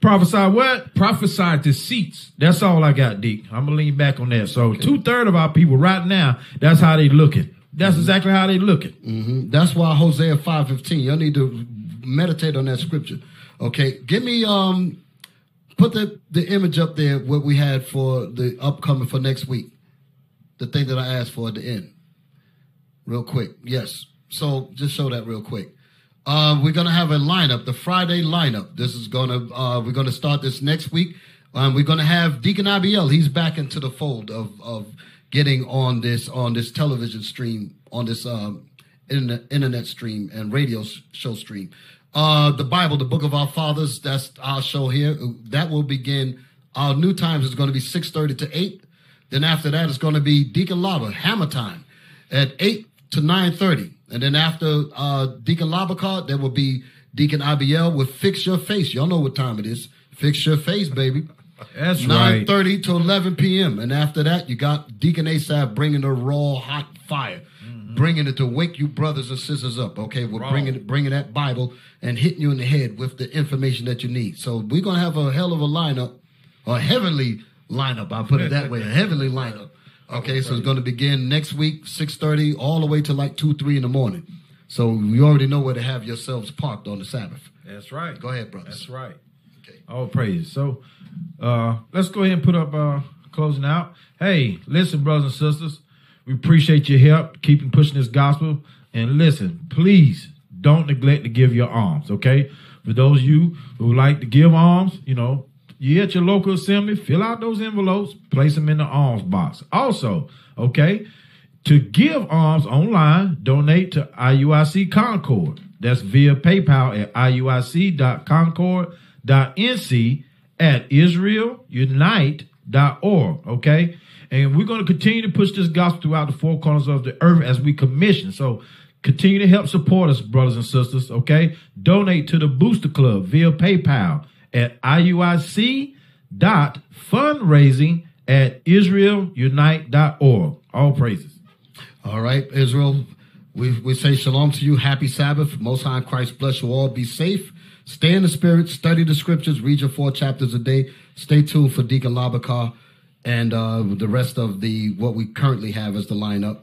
Prophesy what? prophesy deceits. That's all I got, Deke. I'm gonna lean back on that. So two third of our people right now, that's how they looking. That's exactly how they looking. hmm That's why Hosea five fifteen. Y'all need to meditate on that scripture. Okay, give me um, put the the image up there. What we had for the upcoming for next week, the thing that I asked for at the end, real quick. Yes. So just show that real quick. Uh, we're gonna have a lineup, the Friday lineup. This is gonna uh, we're gonna start this next week. Um, we're gonna have Deacon Abiel. He's back into the fold of of getting on this on this television stream on this um, internet, internet stream and radio show stream. Uh, the Bible, the Book of Our Fathers. That's our show here. That will begin. Our new times is going to be six thirty to eight. Then after that, it's going to be Deacon Lava Hammer Time at eight to nine thirty, and then after uh, Deacon Labacard, there will be Deacon IBL with Fix Your Face. Y'all know what time it is. Fix Your Face, baby. That's Nine right. thirty to eleven p.m. And after that, you got Deacon Asaph bringing the raw hot fire, mm-hmm. bringing it to wake you brothers and sisters up. Okay, we're bringing bringing that Bible and hitting you in the head with the information that you need. So we're gonna have a hell of a lineup, a heavenly lineup. I'll put it that way, a heavenly lineup. Okay, so it's going to begin next week, six thirty, all the way to like two, three in the morning. So you already know where to have yourselves parked on the Sabbath. That's right. Go ahead, brothers. That's right. Okay. All praise. So uh let's go ahead and put up uh closing out. Hey, listen, brothers and sisters, we appreciate your help, keeping pushing this gospel. And listen, please don't neglect to give your alms, okay? For those of you who like to give alms, you know, you at your local assembly, fill out those envelopes, place them in the alms box. Also, okay, to give alms online, donate to IUIC Concord. That's via PayPal at iuic.concord.nc at israelunite.org. Okay. And we're going to continue to push this gospel throughout the four corners of the earth as we commission. So continue to help support us, brothers and sisters. Okay. Donate to the Booster Club via PayPal at iuic.fundraising at israelunite.org. All praises. All right, Israel. We, we say shalom to you. Happy Sabbath. Most High Christ bless you all. Be safe. Stay in the spirit. Study the scriptures. Read your four chapters a day. Stay tuned for Deacon Labakar and uh, the rest of the what we currently have as the lineup.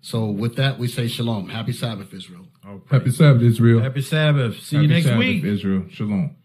So with that, we say shalom. Happy Sabbath, Israel. Oh, Happy Sabbath, Israel. Happy Sabbath. See you next Sabbath, week. Israel. Shalom.